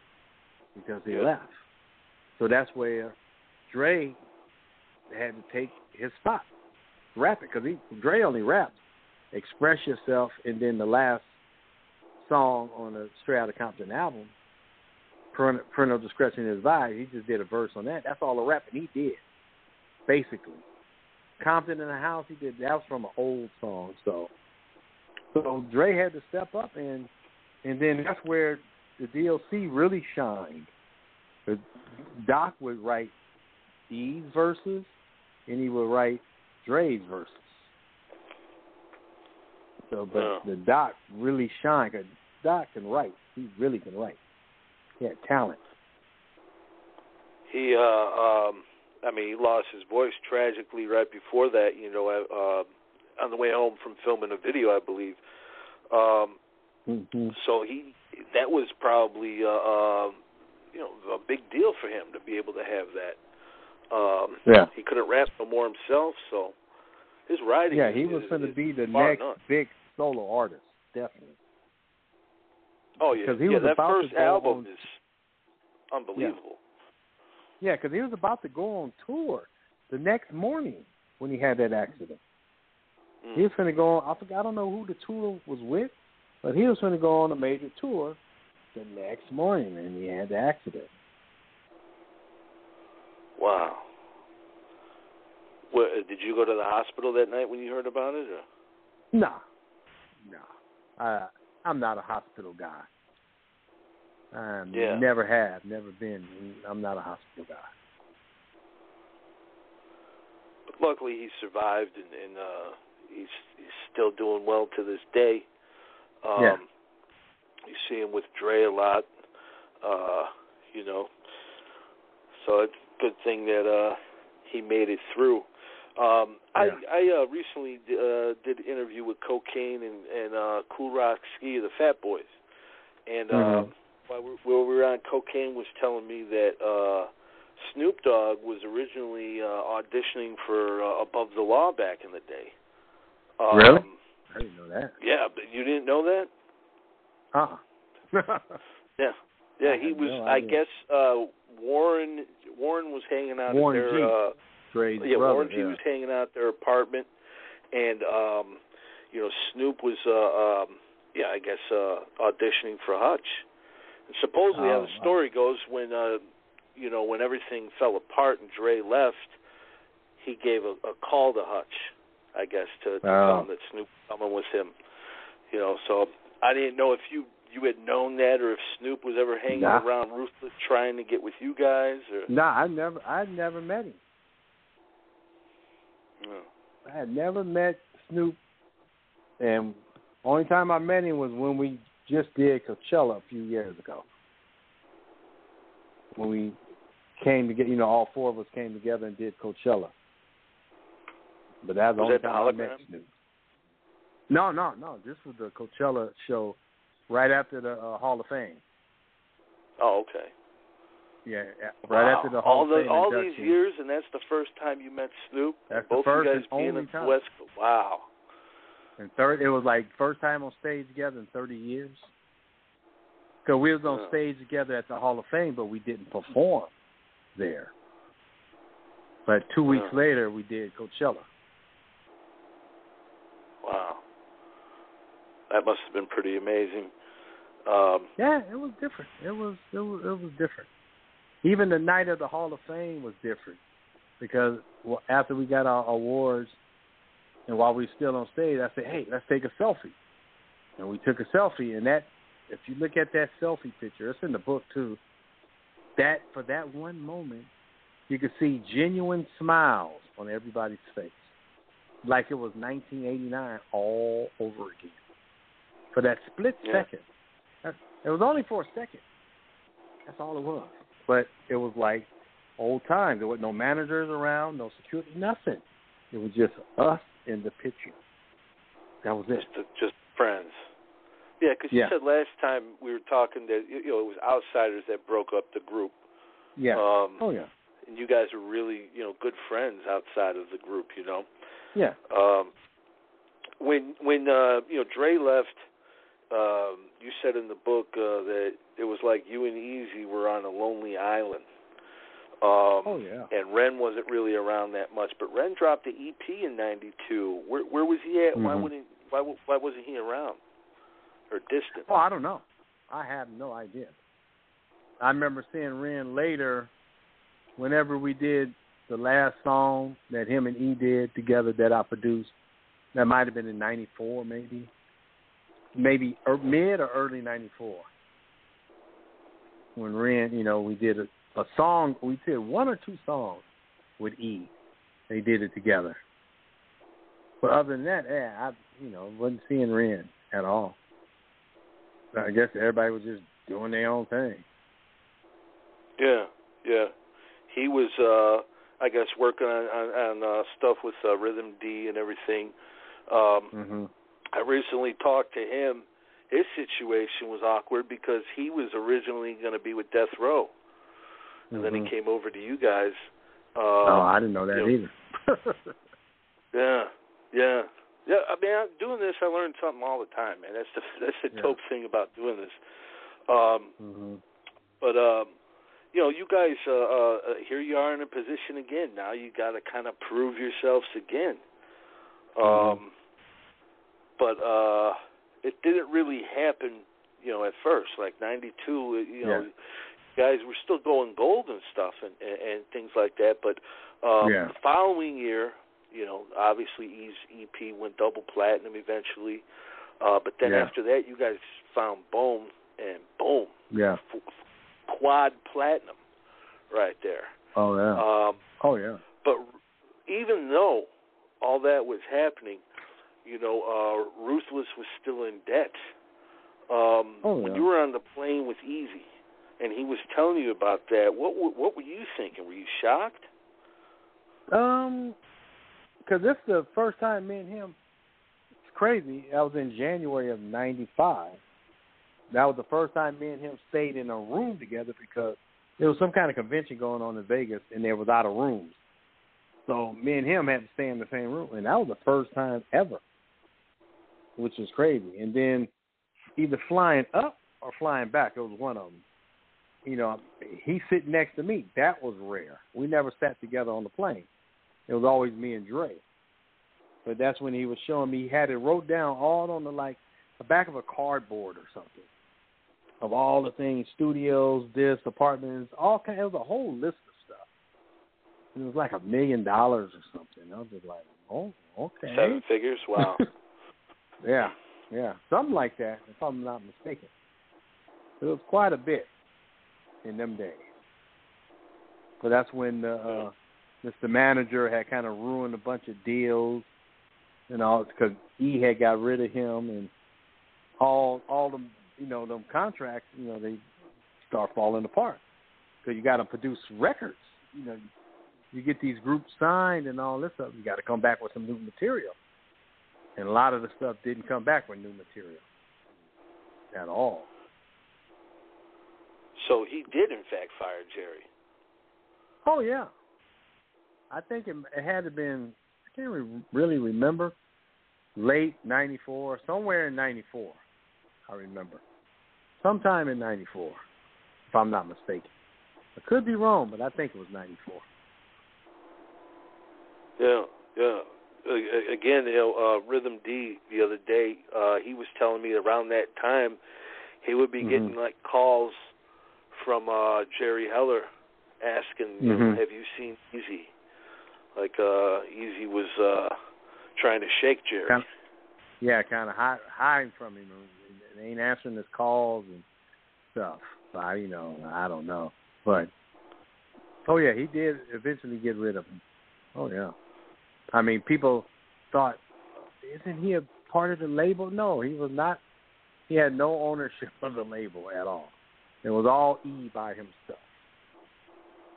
because he
Yeah.
left. So that's where Dre had to take his spot, rap it because he Dre only raps, express yourself, and then the last song on the Straight Outta Compton album, Parental Discretion is Advised. He just did a verse on that. That's all the rapping he did, basically. Compton in the House, he did that was from an old song. So, so Dre had to step up, and and then that's where the D.O.C. really shined. Doc would write E's verses, and he would write Dre's verses. So, but
Yeah.
the Doc really shined. Cause Doc can write. He really can write. He had talent.
He, uh, um, I mean, he lost his voice tragically right before that. You know, uh, on the way home from filming a video, I believe. Um,
Mm-hmm.
so he, that was probably, uh, uh, you know, a big deal for him to be able to have that. Um,
Yeah.
He couldn't rap no more himself, so his writing.
Yeah,
is-
he was going to be the next
none.
big solo artist, definitely.
Oh yeah,
'cause he
yeah.
was
that
about
first album
on-
is unbelievable.
Yeah, because he was about to go on tour the next morning when he had that accident.
Mm.
He was going to go on, I forgot, I don't know who the tour was with, but he was going to go on a major tour the next morning, and he had the accident.
Wow. What, uh, did you go to the hospital that night when you heard about it? Or?
No, no, I, I'm not a hospital guy. I
Yeah.
never have, never been. I'm not a hospital guy.
But luckily, he survived, and, and uh, he's he's still doing well to this day. Um,
Yeah.
You see him with Dre a lot, uh, you know. So it's a good thing that uh, he made it through. Um,
Yeah.
I uh, recently uh, did an interview with Cocaine and, and uh, Cool Rock Ski, the Fat Boys, and uh,
Mhm.
While we, were on, Cocaine was telling me that. Uh, Snoop Dogg was originally uh, auditioning for uh, Above the Law back in the day. Um,
Really? I didn't know that.
Yeah, but you didn't know that?
Uh-uh. [LAUGHS]
Yeah, yeah. He
had
was. I guess uh, Warren. Warren was hanging out
Warren
at their.
G.
Uh, yeah,
brother,
Warren G
yeah.
was hanging out at their apartment, and um, you know Snoop was. Uh, um, yeah, I guess uh, auditioning for Hutch. Supposedly, how
Oh,
the
wow.
story goes, when uh, you know when everything fell apart and Dre left, he gave a, a call to Hutch, I guess, to, to
Oh.
tell him that Snoop was coming with him. You know, so I didn't know if you you had known that or if Snoop was ever hanging
Nah.
around Ruthless trying to get with you guys or.
Nah, I never, I never met him.
No.
I had never met Snoop, and only time I met him was when we just did Coachella a few years ago. When we came together, you know, all four of us came together and did Coachella. But that's the
Was
only
that the
time I met
hologram?
No, no, no. This was the Coachella show right after the uh, Hall of Fame.
Oh, okay.
Yeah, right
Wow.
after the Hall
all
of
the,
Fame
all these years, and that's the first time you met Snoop.
That's
Both
the first
you guys
and
being
only
in
time.
West. Wow.
And third, it was like first time on stage together in 30 years. Because we was on
Yeah.
stage together at the Hall of Fame, but we didn't perform there. But two weeks
Yeah.
later, we did Coachella.
Wow. That must have been pretty amazing. Um,
Yeah, it was different. It was it was it was different. Even the night of the Hall of Fame was different because well, after we got our awards and while we were still on stage, I said, "Hey, let's take a selfie." And we took a selfie, and that if you look at that selfie picture, it's in the book too. That for that one moment, you could see genuine smiles on everybody's face, like it was 1989 all over again. For that split
Yeah.
second, it was only for a second. That's all it was. But it was like old times. There was no managers around, no security, nothing. It was just us in the picture. That was it.
just just friends. Yeah, because you
Yeah.
said last time we were talking that you know it was outsiders that broke up the group.
Yeah.
Um,
oh yeah.
and you guys were really you know good friends outside of the group. You know.
Yeah.
Um, when when uh, you know Dre left, um, you said in the book uh, that it was like you and Eazy were on a lonely island. Um,
Oh yeah.
And Ren wasn't really around that much, but Ren dropped the EP in '92. Where where was he at? Why
Mhm.
wouldn't why why wasn't he around or distant?
Oh, I don't know. I have no idea. I remember seeing Ren later whenever we did the last song that him and E did together that I produced. That might have been in '94, maybe, maybe er, mid or early '94. When Ren, you know, we did a, a song. We did one or two songs with E. They did it together. But other than that, yeah, I, you know, wasn't seeing Ren at all. I guess everybody was just doing their own thing.
Yeah, yeah. He was, uh I guess, working on on, on uh, stuff with uh, Rhythm D and everything. Um,
hmm
I recently talked to him. His situation was awkward because he was originally going to be with Death Row, and then he
Mhm.
came over to you guys. Uh,
oh, I didn't know that
you
either. [LAUGHS]
Yeah, yeah, yeah. I mean, I'm doing this. I learn something all the time, man. That's the that's the
Yeah.
dope thing about doing this. Um,
hmm
but um, you know, you guys, uh, uh, uh, here you are in a position again. Now you got to kind of prove yourselves again. Um,
Mhm.
but uh, it didn't really happen, you know, at first. Like '92, you know,
Yeah.
Guys were still going gold and stuff and and, and things like that. But um,
Yeah.
the following year, you know, obviously E's EP went double platinum eventually. Uh, but then
Yeah.
after that, you guys found Bone, and boom,
Yeah.
f- quad platinum right there.
Oh yeah.
Um,
oh yeah.
but even though all that was happening, you know, uh, Ruthless was still in debt. Um,
Oh,
When you were on the plane with Eazy, and he was telling you about that, what what were you thinking? Were you shocked?
Um, because this is the first time me and him. It's crazy. That was in January of '95. That was the first time me and him stayed in a room together because there was some kind of convention going on in Vegas, and there was out of rooms. So me and him had to stay in the same room, and that was the first time ever, which is crazy. And then either flying up or flying back, it was one of them. You know, he's sitting next to me. That was rare. We never sat together on the plane. It was always me and Dre. But that's when he was showing me. He had it wrote down all on the like the back of a cardboard or something of all the things, studios, this, apartments, all kind. It was a whole list of stuff. It was like a million dollars or something. I was just like, oh, okay.
Seven figures. Wow. [LAUGHS]
yeah, yeah, something like that, if I'm not mistaken. It was quite a bit in them days. But that's when the uh, Mr. Manager had kind of ruined a bunch of deals and all because E had got rid of him and all all them you know them contracts you know they start falling apart because you got to produce records. You know, you get these groups signed and all this stuff. You got to come back with some new material, and a lot of the stuff didn't come back with new material at all.
So he did, in fact, fire Jerry.
Oh yeah, I think it, it had to been. I can't re- really remember. Late '94, somewhere in '94. I remember, sometime in '94, if I'm not mistaken. I could be wrong, but I think it was '94.
Yeah, yeah. Again, you know, uh, Rhythm D the other day, uh, he was telling me around that time he would be
Mhm.
getting like calls from uh Jerry Heller asking, you know,
Mhm.
"Have you seen Eazy?" Like uh Eazy was uh trying to shake Jerry.
Kind Yeah, kind of hide, hiding from him. They ain't answering his calls and stuff. So I, you know, I don't know, but oh yeah, he did eventually get rid of him. Oh yeah, I mean, people thought, isn't he a part of the label? No, he was not. He had no ownership of the label at all. It was all E by himself.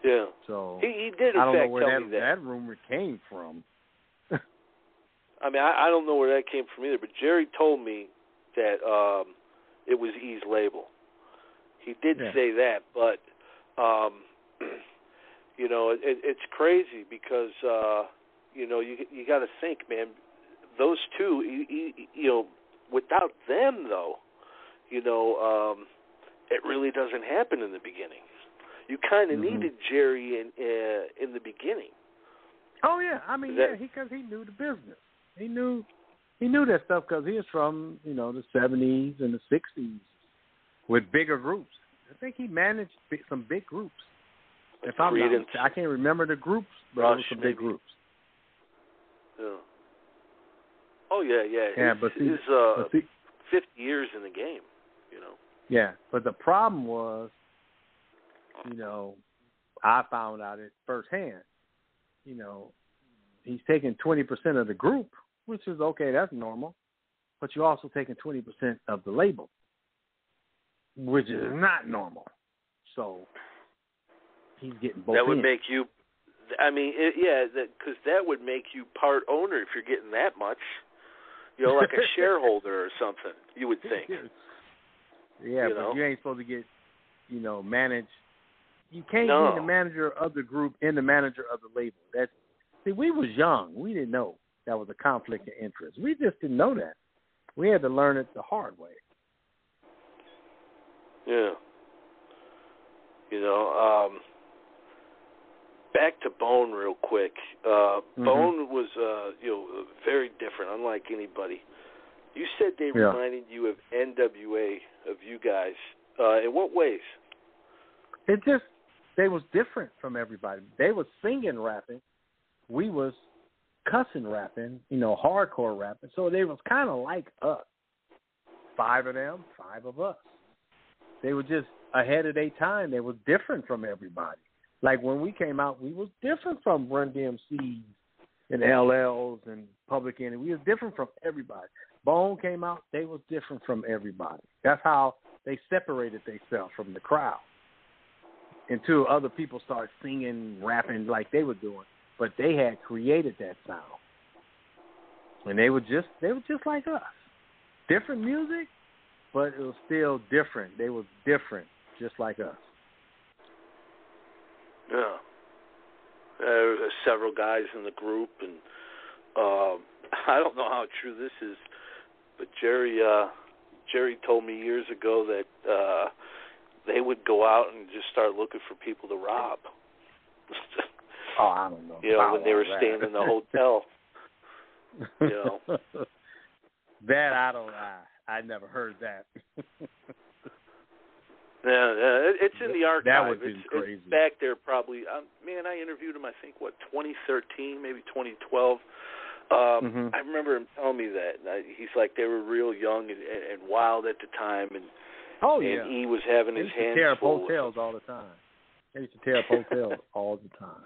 yeah.
So
He he did in
I don't know where that
that.
that rumor came from.
I mean, I, I don't know where that came from either, but Jerry told me that um it was E's label. He did
Yeah.
say that, but um [CLEARS THROAT] you know, it, it's crazy because uh you know, you you got to think, man, those two, you, you, you know, without them though, you know, um it really doesn't happen in the beginning. You kind of
Mhm.
needed Jerry in uh, in the beginning.
Oh yeah, I mean,
That-
yeah, because he knew the business. He knew he knew that stuff because he was from you know the seventies and the sixties with bigger groups. I think he managed some big groups. If I'm not, I can't remember the groups, but it was
Rush,
some big groups.
Yeah. Oh yeah, yeah.
Yeah,
his,
but see-
his uh,
But see,
fifty years in the game. You know.
Yeah, but the problem was, you know, I found out it firsthand. You know, he's taking twenty percent of the group, which is okay. That's normal. But you're also taking twenty percent of the label, which is not normal. So he's getting both.
that would
ends.
make you. I mean, it, yeah, because that, would make you part owner if you're getting that much. You know, like a [LAUGHS] shareholder or something. You would think.
Yeah,
You
but
know?
you ain't supposed to get, you know, manage you can't
No.
be the manager of the group and the manager of the label. That's see, we was young. We didn't know that was a conflict of interest. We just didn't know that. We had to learn it the hard way.
Yeah. You know, um back to Bone real quick. Uh
Mhm.
Bone was uh you know very different, unlike anybody. You said they
Yeah.
reminded you of NWA of you guys. Uh in what ways?
It just they was different from everybody. They was singing rapping. We was cussing rapping, you know, hardcore rapping. So they was kind of like us. Five of them, five of us. They were just ahead of their time. They was different from everybody. Like when we came out, we was different from Run DMCs and LLs and Public Enemy. We was different from everybody. Bone came out, they was different from everybody. That's how they separated themselves from the crowd until other people started singing, rapping like they were doing. But they had created that sound, and they were just they were just like us, different music, but it was still different. They was different, just like us.
Yeah. There were several guys in the group, and um, [LAUGHS] I don't know how true this is, but Jerry uh, Jerry told me years ago that uh, they would go out and just start looking for people to rob. [LAUGHS]
Oh, I don't know.
you know, when they were
Wow,
staying in the hotel. you know. [LAUGHS]
that I don't. I I never heard that. [LAUGHS]
Yeah, yeah, it's in the archive.
That would be
it's,
crazy.
it's back there probably. Um, man, I interviewed him. I think what 2013, maybe 2012. Um,
Mhm.
I remember him telling me that. And I, he's like they were real young and, and, and wild at the time, and
oh
and
yeah.
he was having
They
his
used to
hands
tear up
full.
hotels all the time. They used to tear up hotels [LAUGHS] all the time,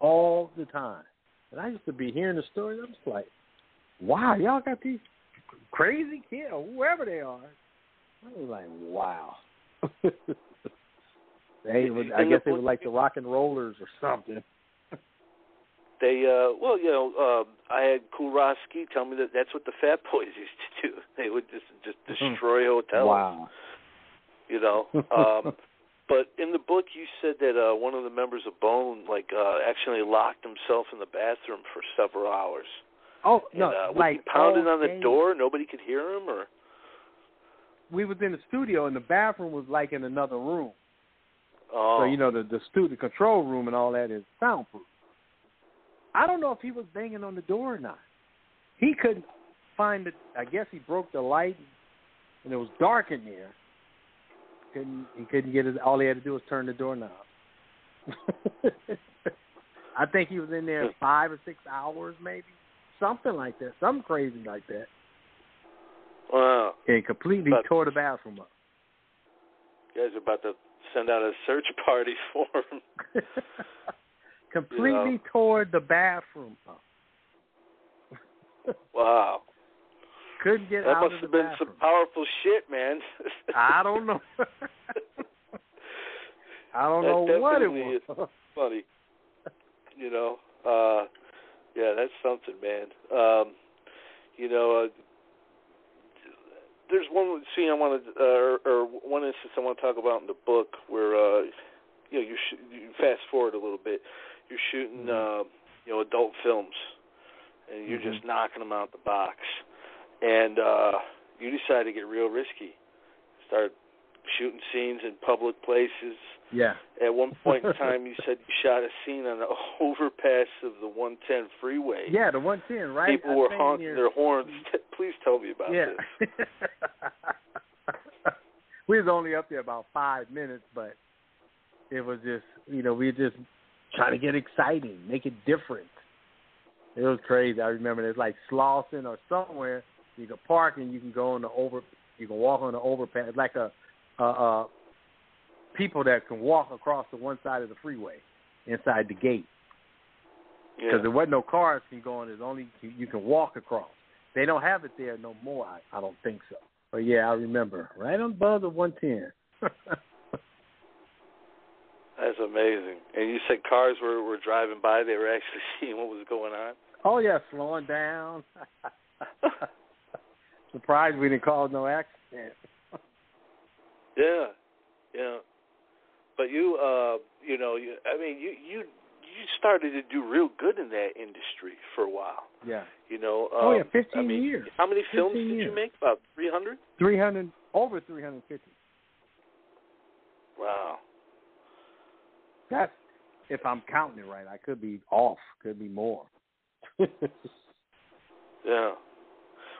all the time. And I used to be hearing the stories. I'm just like, wow, y'all got these crazy kids, or whoever they are. I was like, wow. [LAUGHS] they was, I guess they were like the rock and rollers or something.
They, uh, well, you know, uh, I had Kool Rock-Ski tell me that that's what the Fat [LAUGHS] Boys used to do. They would just just destroy hotels.
Wow.
You know. [LAUGHS] Um, But in the book, you said that uh, one of the members of Bone, like, uh, actually locked himself in the bathroom for several hours.
Oh
And,
no,
uh, was
like
he pounding on the
day.
door, nobody could hear him, or
We was in the studio, and the bathroom was like in another room.
oh,
So you know the the studio control room and all that is soundproof. I don't know if he was banging on the door or not. He couldn't find it. I guess he broke the light, and it was dark in there. Couldn't he couldn't get it? All he had to do was turn the doorknob. [LAUGHS] I think he was in there five or six hours, maybe something like that, something crazy like that,
wow,
and completely
But-
tore the bathroom up.
you guys are about to send out a search party [LAUGHS] for him. [LAUGHS]
completely
Yeah.
tore the bathroom up. [LAUGHS]
Wow,
Couldn't get
that
out
must
of the
have been
bathroom.
some powerful shit, man. [LAUGHS]
I don't know. [LAUGHS] I don't
That
know what it was.
funny. You know, uh yeah, that's something, man. Um you know, uh, there's one scene I want to, uh, or, or one instance I want to talk about in the book where, uh, you know, you, sh- you fast forward a little bit. You're shooting, uh, you know, adult films, and you're just knocking them out the box, and uh, you decide to get real risky. Start shooting scenes in public places.
Yeah.
At one point in time, you [LAUGHS] said you shot a scene on the [LAUGHS] overpass of the 110 freeway.
Yeah, the one ten, right?
People
I
were honking
near-
their horns. [LAUGHS] Please tell me about
Yeah.
this.
we was only up there about five minutes, but it was just you know, we just trying to get exciting, make it different. It was crazy. I remember there's like Slauson or somewhere you can park and you can go on the over you can walk on the overpass It's like a uh uh people that can walk across the one side of the freeway inside the gate because
Yeah.
there wasn't no cars can go on. There's only you, can walk across. They don't have it there no more. I, I don't think so. But yeah, I remember right on above the 110. [LAUGHS]
That's amazing. And you said cars were were driving by; they were actually [LAUGHS] seeing what was going on.
oh yeah, slowing down. [LAUGHS] Surprised we didn't cause no accident. [LAUGHS]
Yeah, yeah. But you, uh, you know, you, I mean, you you you started to do real good in that industry for a while.
Yeah.
You know. Um,
oh yeah, fifteen
I mean,
years.
How many films did
years.
you make? About three hundred.
Three hundred over three hundred fifty.
Wow.
That's if I'm counting it right. I could be off. Could be more. [LAUGHS]
Yeah.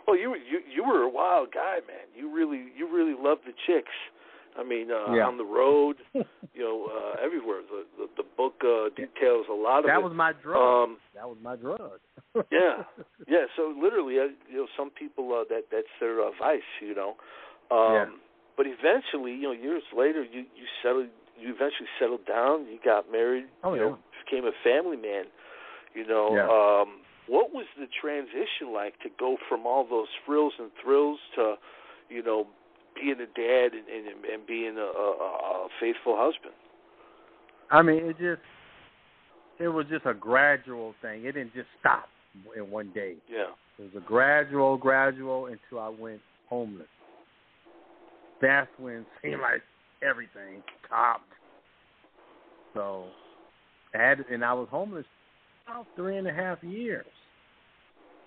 Well, you you you were a wild guy, man. You really you really loved the chicks. I mean, uh,
Yeah.
on the road, [LAUGHS] you know, uh, everywhere. The the, the book uh, details a lot of
that
it.
was my drug.
Um,
that was my drug. [LAUGHS]
yeah, yeah. So literally, uh, you know, some people uh, that that's their uh, vice, you know. Um,
Yeah.
But eventually, you know, years later, you you settled. You eventually settled down. You got married.
Oh,
you
yeah.
know, became a family man. You know.
Yeah.
Um, what was the transition like to go from all those frills and thrills to, you know, being a dad and and, and being a, a, a faithful husband?
I mean, it just it was just a gradual thing. It didn't just stop in one day.
Yeah.
It was a gradual, gradual until I went homeless. That's when it seemed like everything stopped. So, I had, and I was homeless about three and a half years.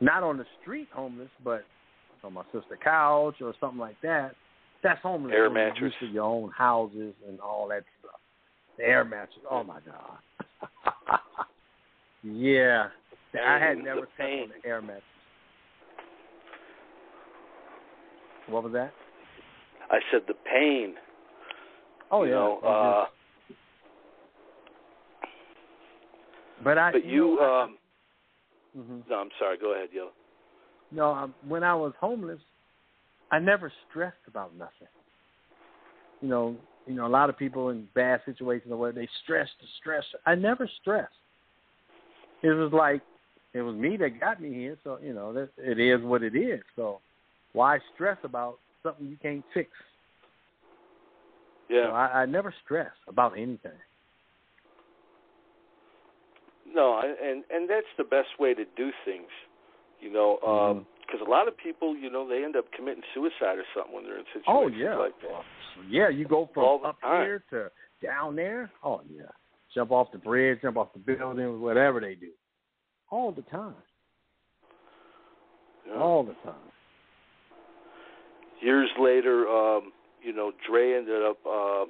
Not on the street homeless, but on my sister's couch or something like that. That's homeless.
Air mattress.
to your own houses and all that stuff. The air mattress. Oh my god. [LAUGHS] yeah, I had never slept on the air mattress. What was that?
I said the pain.
Oh
you
yeah.
know, uh,
but I.
but you.
know, I-
um
mhm.
No, I'm sorry. Go ahead, Yo.
No, um, when I was homeless, I never stressed about nothing. You know, you know, a lot of people in bad situations or where they stress to stress. I never stressed. It was like it was me that got me here, so you know that it is what it is. So why stress about something you can't fix?
Yeah.
So I, I never stress about anything.
No, I- and and that's the best way to do things, you know, because a lot of people, you know, they end up committing suicide or something when they're in situations
Oh yeah,
like that.
yeah. You go from
All
up here to down there. Oh yeah, jump off the bridge, jump off the building, whatever they do, all the time,
Yeah.
all the time.
Years later, um, you know, Dre ended up uh,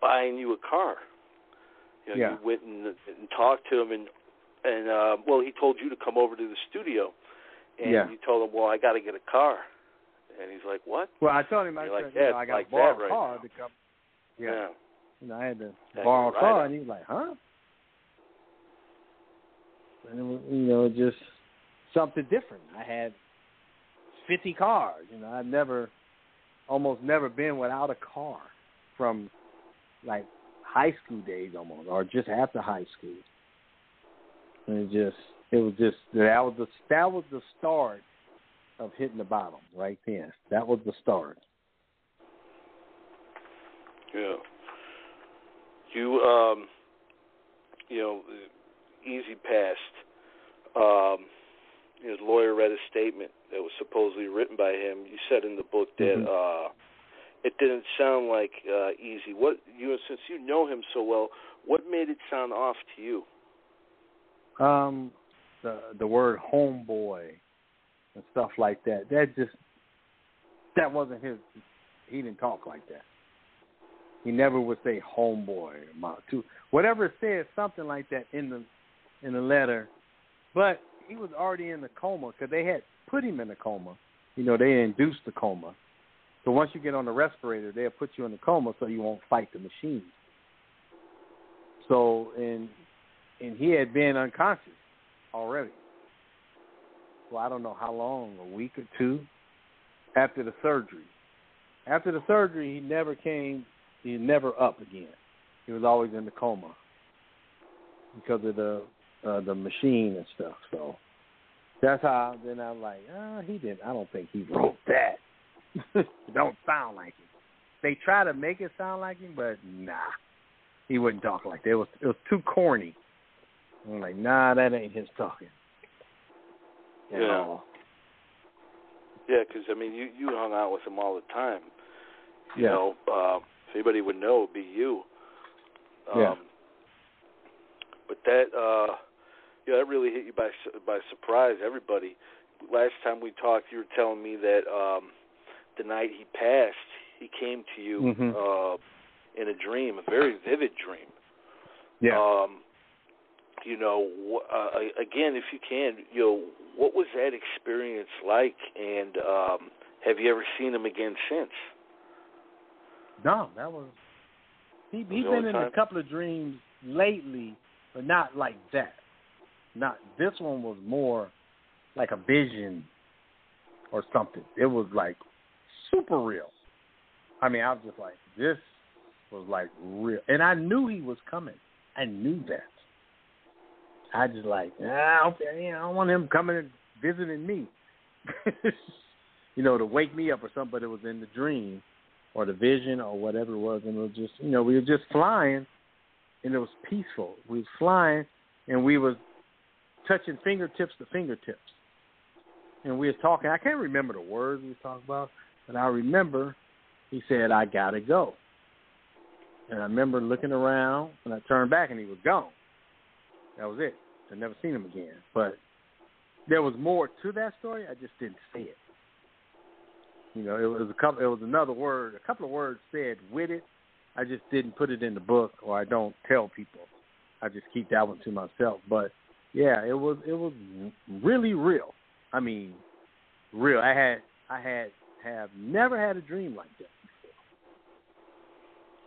buying you a car. You know,
Yeah.
you went and, and talked to him, and and uh, well, he told you to come over to the studio, and
Yeah.
you told him, well, I got to get a car, and he's like, what?
Well, I told him I
You're like,
said, you know, I got
like
to borrow
that
a
right
car
now."
to come.
Yeah.
Yeah, you know, I had to
Yeah,
borrow a
right
car,
on.
and he was like, "Huh?" And it was, you know, just something different. I had fifty cars. You know, I'd never, almost never been without a car from like high school days, almost, or just after high school. And it just, it was just that was the that was the start of hitting the bottom right then. That was the start.
Yeah. You um you know, Eazy passed. Um his lawyer read a statement that was supposedly written by him. You said in the book that
Mhm.
uh it didn't sound like uh Eazy. What you since you know him so well, what made it sound off to you?
Um, the the word homeboy and stuff like that. That just that wasn't his. He didn't talk like that. He never would say homeboy. to whatever it said, something like that in the in the letter. But he was already in the coma because they had put him in a coma. You know, they induced the coma. So once you get on the respirator, they'll put you in the coma so you won't fight the machine. So and and he had been unconscious already. So I don't know how long, a week or two after the surgery. After the surgery, he never came. He never up again. He was always in the coma because of the uh, the machine and stuff. So that's how. Then I'm like, ah, he didn't. I don't think he wrote that. [LAUGHS] don't sound like it. They try to make it sound like him, but nah, he wouldn't talk like that. It was it was too corny. I'm like, nah, that ain't his talking.
Yeah.
all.
Yeah, because I mean, you you hung out with him all the time. You
Yeah.
know, uh, if anybody would know, it'd be you. Um,
Yeah.
But that, uh, yeah, that really hit you by by surprise. Everybody. Last time we talked, you were telling me that um, the night he passed, he came to you
Mhm.
uh, in a dream, a very vivid dream.
Yeah.
Um, you know, uh, again, if you can, you know, what was that experience like, and um, have you ever seen him again since?
No, that was he. He's been in a couple of dreams lately, but not like that. Not this one was more like a vision or something. It was like super real. I mean, I was just like, this was like real, and I knew he was coming. I knew that. I just like, ah, okay, I don't want him coming and visiting me. [LAUGHS] you know, to wake me up or something. But it was in the dream or the vision or whatever it was, and it was just you know we were just flying, and it was peaceful. We was flying, and we was touching fingertips to fingertips, and we was talking. I can't remember the words we was talking about, but I remember he said, "I gotta go," and I remember looking around, and I turned back, and he was gone. That was it. I never seen him again, but there was more to that story. I just didn't see it. You know, it was a couple. It was another word, a couple of words said with it. I just didn't put it in the book, or I don't tell people. I just keep that one to myself. But yeah, it was it was really real. I mean, real. I had I had have never had a dream like that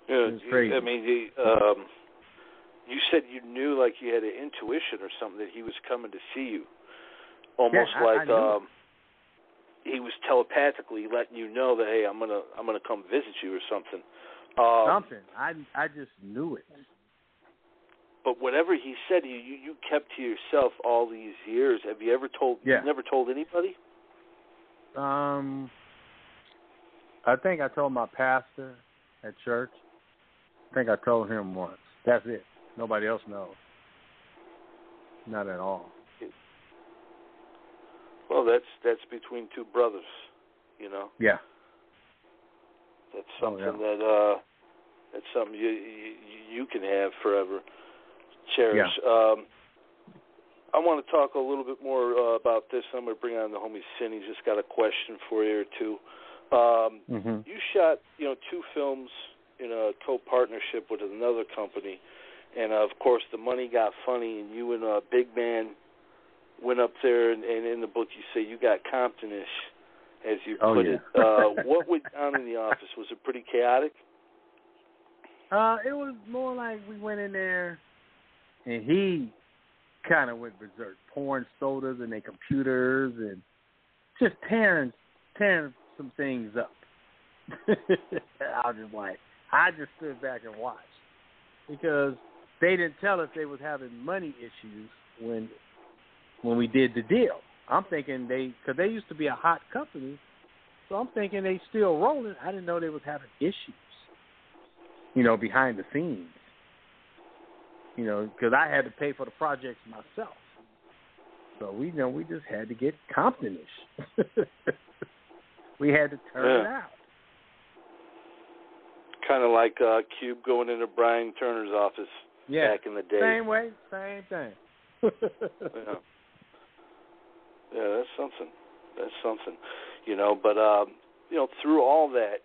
before.
Yeah,
crazy.
I mean, the, um, you said you knew like you had an intuition or something that he was coming to see you, almost
Yeah, I- I
like
knew.
um, he was telepathically letting you know that hey, I'm gonna I'm gonna come visit you or something. Um,
Something. I I just knew it.
But whatever he said you, you, kept to yourself all these years. Have you ever told?
Yeah.
Never told anybody?
Um, I think I told my pastor at church. I think I told him once. That's it. Nobody else knows. Not at all.
Well, that's that's between two brothers. You know,
Yeah.
that's
Oh,
something
yeah.
that uh, that's something you, you you can have forever. Cherish. Um, I want to talk a little bit more uh, about this. I'm going to bring on the homie Sin. He's just got a question for you or two. Um,
hmm
you shot, you know, two films in a co-partnership with another company, and uh, of course the money got funny, and you and uh, Big Man went up there, and, and in the book you say you got Comptonish, as you
Oh,
put
yeah.
it. Uh, [LAUGHS] what went down in the office? Was it pretty chaotic?
Uh, it was more like we went in there, and he kind of went berserk, pouring sodas in their computers and just tearing tearing some things up. [LAUGHS] I was just like, I just stood back and watched because they didn't tell us they was having money issues when when we did the deal. I'm thinking they because they used to be a hot company, so I'm thinking they still rolling. I didn't know they was having issues you know, behind the scenes. You know, because I had to pay for the projects myself. So we you know we just had to get Comptonish. [LAUGHS] we had to turn it out.
Kind of like uh, Cube going into Brian Turner's office
Yeah.
back in the day.
Same way, same thing. [LAUGHS]
Yeah. Yeah, that's something. That's something. You know, but um, you know, through all that,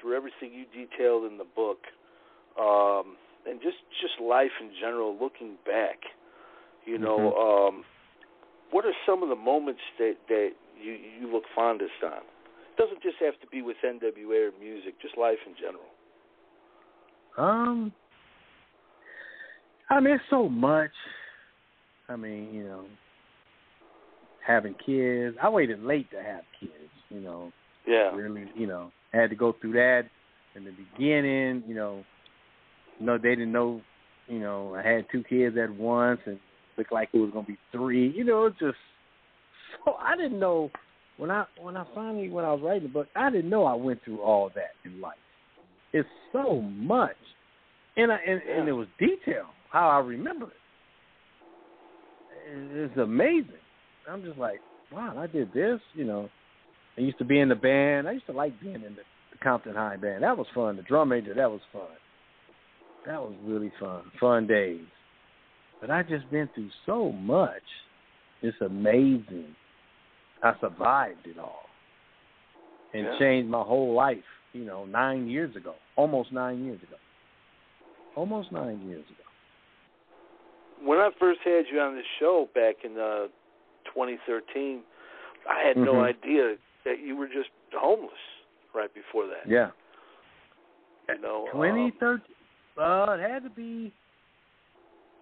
through everything you detailed in the book, um, and just just life in general, looking back, you know, um, what are some of the moments that that you you look fondest on? It doesn't just have to be with NWA or music, just life in general.
Um, I mean, so much. I mean, you know, having kids. I waited late to have kids. You know,
Yeah.
really, you know, had to go through that in the beginning. You know, no, they didn't know. You know, I had two kids at once, and looked like it was gonna be three. You know, it's just so I didn't know when I when I finally when I was writing the book, I didn't know I went through all that in life. It's so much, and I, and, and it was detail how I remember it. It- It's amazing. I'm just like, wow, I did this. You know, I used to be in the band. I used to like being in the Compton High band. That was fun. The drum major, that was fun. That was really fun. Fun days. But I just been through so much. It's amazing. I survived it all. And
Yeah.
changed my whole life, you know, nine years ago. Almost nine years ago. Almost nine years ago.
When I first had you on the show back in uh, 2013, I had no
Mhm.
idea that you were just homeless right before that.
Yeah.
You know, um,
2013. Uh, it had to be.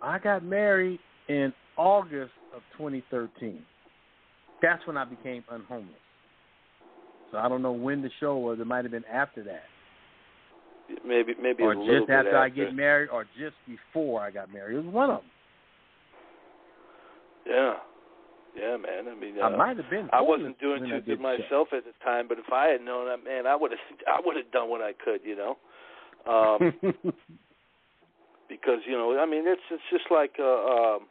I got married in August of 2013. That's when I became unhomeless. So I don't know when the show was. It might have been after that,
maybe maybe
or just
bit
after, I get married, or just before I got married. It was one of them.
Yeah, yeah, man. I mean, uh,
I might have been.
I wasn't doing too good
did the show.
myself at the time, but if I had known that, man, I would have [LAUGHS] I would have done what I could, you know. Um, [LAUGHS] because you know, I mean, it's it's just like uh, um,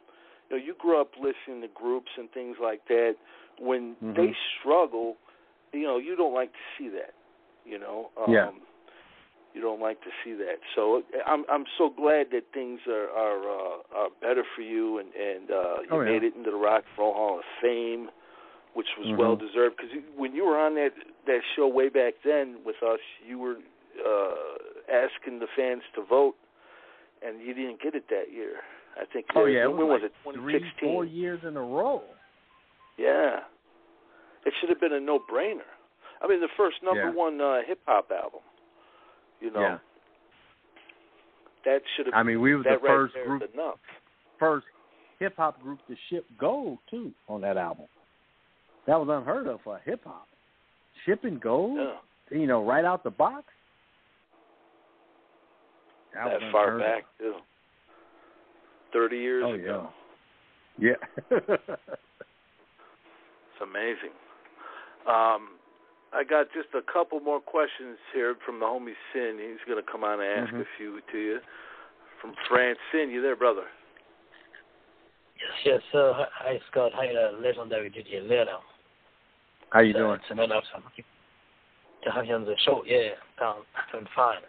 you know, you grew up listening to groups and things like that. When
Mhm.
they struggle, you know, you don't like to see that. You know, um,
Yeah.
you don't like to see that. So I'm I'm so glad that things are are uh, are better for you, and and uh, you
Oh, yeah.
made it into the Rock and Roll Hall of Fame, which was
Mhm.
well deserved. Because when you were on that that show way back then with us, you were uh, asking the fans to vote, and you didn't get it that year. I think.
Oh yeah, it
when
was
was
like
it?
three,
2016.
four years in a row.
Yeah, it should have been a no-brainer. I mean, the first number
Yeah.
one uh, hip hop album. You know,
Yeah.
that should have.
I mean, we
were
the first group,
enough.
first hip hop group to ship gold too on that album. That was unheard of for hip hop. Shipping gold,
Yeah,
you know, right out the box. That,
that far back too. Thirty years
Oh
ago.
yeah, yeah. [LAUGHS]
It's amazing. Um, I got just a couple more questions here from the homie Sin. He's going to come on and ask
Mhm.
a few to you. From France, Sin, you there, brother?
Yes, yes, sir. Hi, Scott. Hi, uh, legendary DJ Leno.
How you
It's,
doing?
It's an honor to to have you on the show. Yeah, um, I'm fine.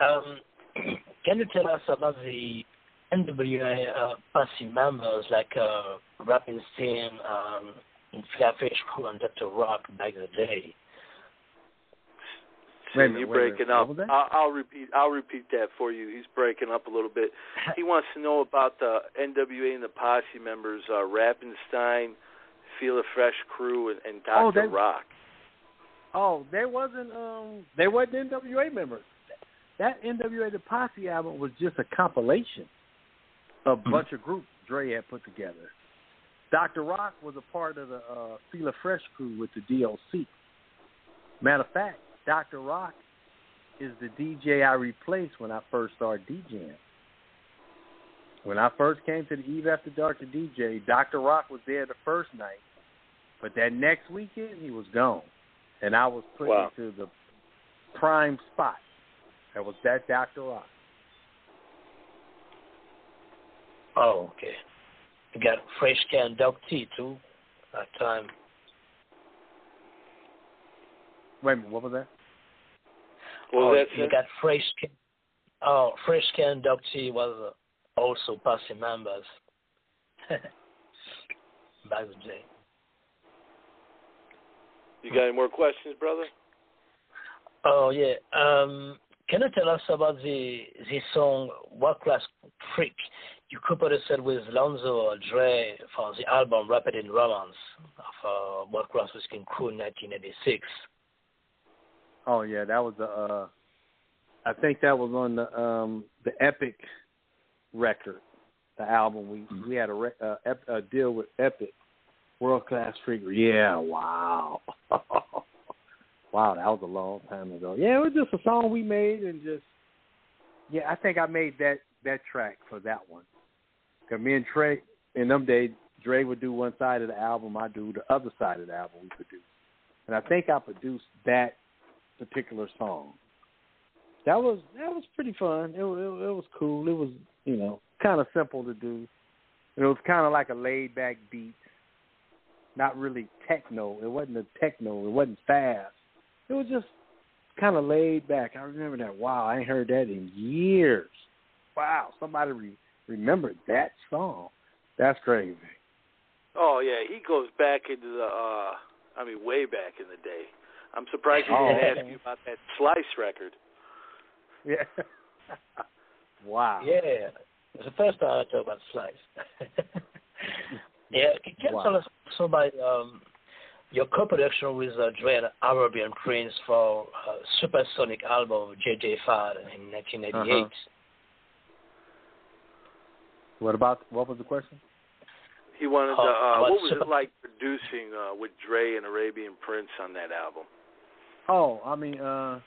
Um, can you tell us about the NWA uh, passing members like uh, Rapping Steam, um, Fila Fresh Crew, and Dr. Rock back in the day?
Wait a
Sin,
minute,
you're
wait a minute.
breaking up.
that?
I'll, I'll repeat. I'll repeat that for you. He's breaking up a little bit. [LAUGHS] He wants to know about the NWA and the posse members, uh, Rappinstine, Feel a Fresh Crew, and, and Dr.
Oh, that-
Rock.
Oh, they wasn't um they wasn't NWA members. That NWA the Posse album was just a compilation of a bunch of groups Dre had put together. Dr. Rock was a part of the uh Fila Fresh crew with the D.O.C. Matter of fact, Dr. Rock is the DJ I replaced when I first started DJing. When I first came to the Eve After Dark to DJ, Dr. Rock was there the first night, but that next weekend he was gone and I was put
Wow.
into the prime spot. That was that Dr. Rock.
Oh, okay. You got Fresh K Doc T, too, that time.
Wait a minute, what was that?
Well,
oh,
that's
you
it.
got Fresh K, oh, Fresh K Doc T was uh, also passing members. back in the day.
You got any more questions, brother?
Oh yeah. Um, can you tell us about the the song "World Class Freak"? You co-produced with Lonzo or Dre for the album "Rapped in Romance" of uh, World Class Wreckin' Cru in 1986.
Oh yeah, that was the uh I think that was on the um the Epic record, the album. We we had a, re- uh, ep- a deal with Epic, World Class Freak. Yeah, wow, [LAUGHS] wow, that was a long time ago. Yeah, it was just a song we made and just yeah, I think I made that that track for that one. Cause me and Dre in them days, Dre would do one side of the album, I do the other side of the album we produced, and I think I produced that particular song. That was that was pretty fun. It it, it was cool. It was you know kind of simple to do. It was kind of like a laid back beat, not really techno. It wasn't a techno. It wasn't fast. It was just kind of laid back. I remember that. Wow, I ain't heard that in years. Wow, somebody re- remember that song. That's crazy.
Oh yeah, he goes back into the. uh I mean, way back in the day. I'm surprised he didn't
Oh.
ask you about that Slice record.
Yeah. [LAUGHS] wow.
Yeah, it's the first time I talk about Slice. [LAUGHS] yeah, can you
Wow.
tell us also about um, your co-production with uh, Dre and Arabian Prince for uh, Supersonic album of J.J. Fad in 1988?
Uh-huh. What about what was the question?
He wanted to. Uh,
what
what was
Super-
it like producing uh, with Dre and Arabian Prince on that album?
Oh, I mean, uh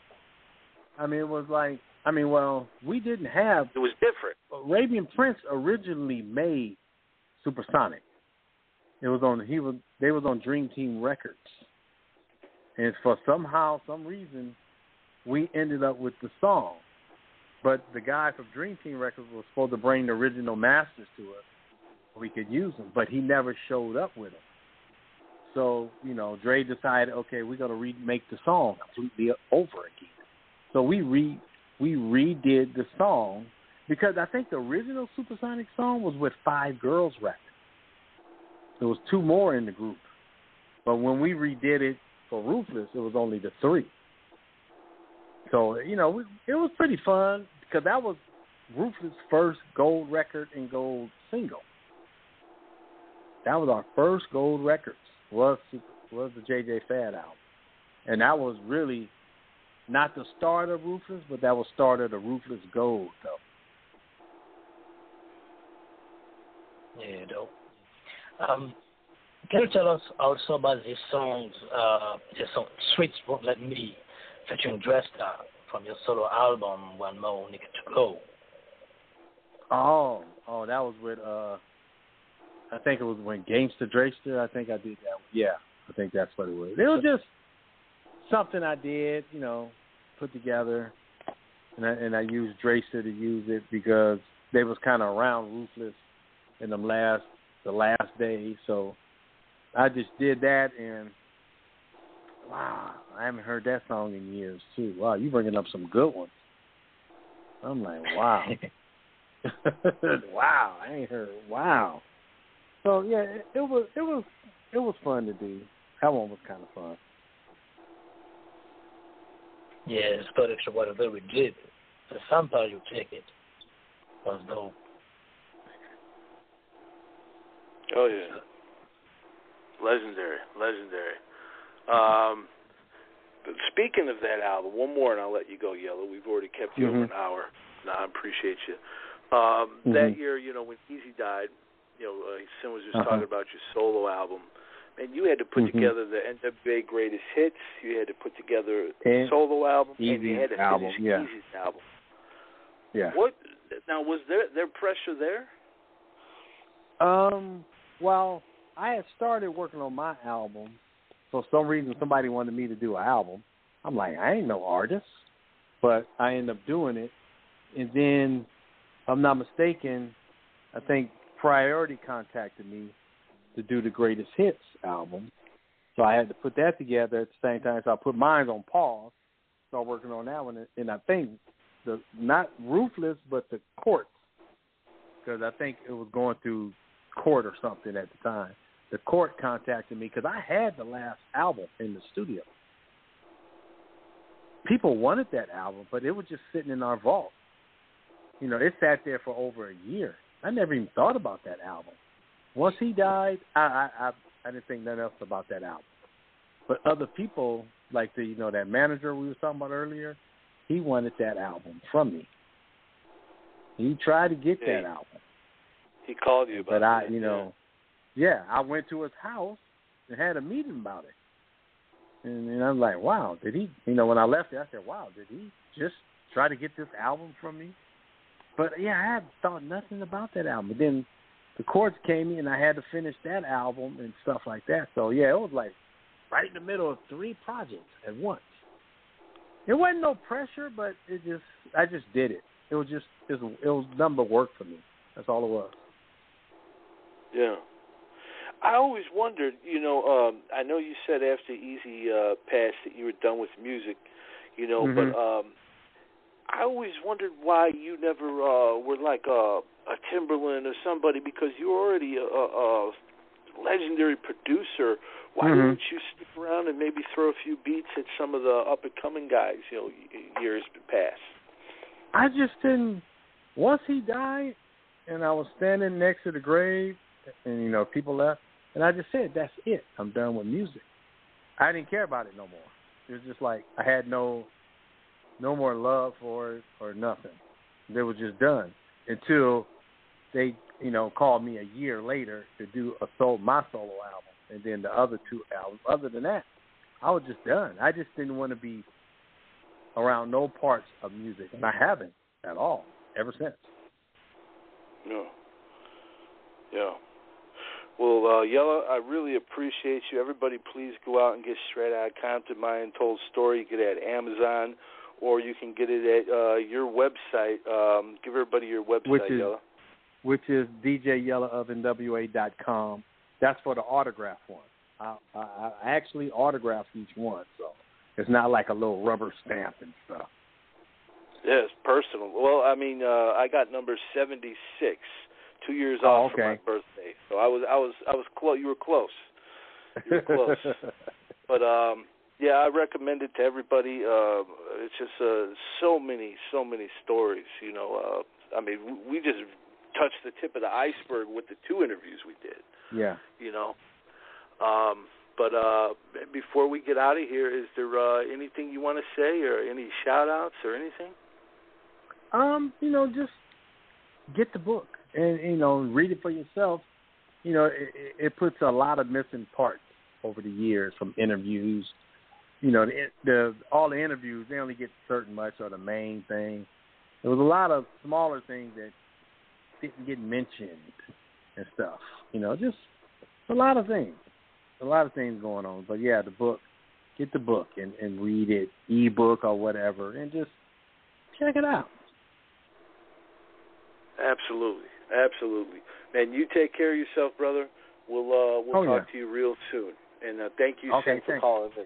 I mean it was like I mean, well, we didn't have
It was different.
Arabian Prince originally made Supersonic. It was on he was they was on Dream Team Records. And for somehow, some reason, we ended up with the song. But the guy from Dream Team Records was supposed to bring the original masters to us so we could use them, but he never showed up with them. So, you know, Dre decided, okay, we're gonna remake the song completely over again. So we re we redid the song because I think the original Supersonic song was with Five Girls Records. There was two more in the group, but when we redid it for Ruthless, it was only the three. So you know, it was pretty fun because that was Ruthless' first gold record and gold single. That was our first gold records was was the JJ Fad album, and that was really not the start of Ruthless, but that was start of the Ruthless Gold though.
Yeah, dope. Um, can you tell us also about this song, uh, the song Streets Won't Let Me, featuring Dresta from your solo album, One More Nigga to Go?
Oh, oh, that was with uh, I think it was when Gangsta Dresta. I think I did that. Yeah, I think that's what it was. It was just something I did, you know, put together, and I, and I used Dresta to use it because they was kind of around Ruthless in the last the last day, so I just did that and. Wow, I haven't heard that song in years too. Wow, you bringing up some good ones. I'm like, wow. [LAUGHS] [LAUGHS] wow, I ain't heard. Wow. So yeah, it, it was it was it was fun to do. That one was kind of fun.
Yeah, this production was a very good. The sample you take it was dope.
Oh yeah, legendary, legendary. Um, but speaking of that album, one more, and I'll let you go, Yella. We've already kept you over
Mhm.
an hour. No, I appreciate you. Um,
Mhm.
That year, you know, when Eazy died, you know, uh, Sin was just
Uh-huh.
talking about your solo album, and you had to put
Mhm.
together the NWA Greatest Hits. You had to put together the
And
solo album, and you had to
album,
finish
yeah.
Eazy's album.
Yeah.
What now? Was there there pressure there?
Um. Well, I had started working on my album. For some reason, somebody wanted me to do an album. I'm like, I ain't no artist, but I end up doing it. And then, if I'm not mistaken, I think Priority contacted me to do the Greatest Hits album. So I had to put that together at the same time. So I put mine on pause, start working on that one. And I think the not Ruthless, but the Courts, because I think it was going through court or something at the time. The court contacted me because I had the last album in the studio. People wanted that album, but it was just sitting in our vault. You know, it sat there for over a year. I never even thought about that album. Once he died, I I I, I didn't think nothing else about that album. But other people, like the you know that manager we were talking about earlier, he wanted that album from me. He tried to get
Yeah,
that album.
He called you about
But I,
that,
you know, yeah, I went to his house and had a meeting about it. And, and I'm like, wow, did he? You know, when I left there, I said, wow, did he just try to get this album from me? But yeah, I had thought nothing about that album. But then the chords came in, and I had to finish that album and stuff like that. So yeah, it was like right in the middle of three projects at once. It wasn't no pressure, but it just I just did it. It was just it was, it was number work for me. That's all it was.
Yeah. I always wondered, you know, um, I know you said after Eazy uh, passed that you were done with music, you know,
Mhm.
but um, I always wondered why you never uh, were like a, a Timbaland or somebody because you're already a, a, legendary producer. Why
Mhm.
didn't you stick around and maybe throw a few beats at some of the up and coming guys? You know, years past.
I just didn't. Once he died, and I was standing next to the grave, and you know people left, and I just said, "That's it. I'm done with music." I didn't care about it no more. It was just like I had no, no more love for it or nothing. It was just done until they, you know, called me a year later to do a soul my solo album, and then the other two albums. Other than that, I was just done. I just didn't want to be around no parts of music, and I haven't at all ever since.
Yeah. Yeah. Well, uh, Yella, I really appreciate you. Everybody, please go out and get Straight Out Compton, My Untold Story. You get it at Amazon, or you can get it at uh, your website. Um, give everybody your website,
Which is-
Yella.
which is djyellaofnwa.com. That's for the autograph one. I, I, I actually autograph each one, so it's not like a little rubber stamp and stuff.
Yes, personal. Well, I mean, uh, I got number seventy-six, two years
Oh,
off from my birthday. So I was, I was, I was close. You were close. You were close. [LAUGHS] But um yeah, I recommend it to everybody. Uh, it's just uh, so many, so many stories. You know, uh, I mean, we just touched the tip of the iceberg with the two interviews we did.
yeah.
You know, um, but uh, before we get out of here, is there uh, anything you want to say, or any shout outs, or anything?
Um, you know, just get the book and you know read it for yourself. You know, it, it- puts a lot of missing parts over the years from interviews. You know, the, the all the interviews they only get certain much or the main thing. There was a lot of smaller things that didn't get mentioned and stuff. You know, just a lot of things, a lot of things going on. But yeah, the book, get the book and and read it, ebook or whatever, and just check it out.
Absolutely, absolutely. Man, you take care of yourself, brother. We'll uh, we'll
Oh,
talk
yeah.
to you real soon. And uh, thank you,
Okay,
for calling in.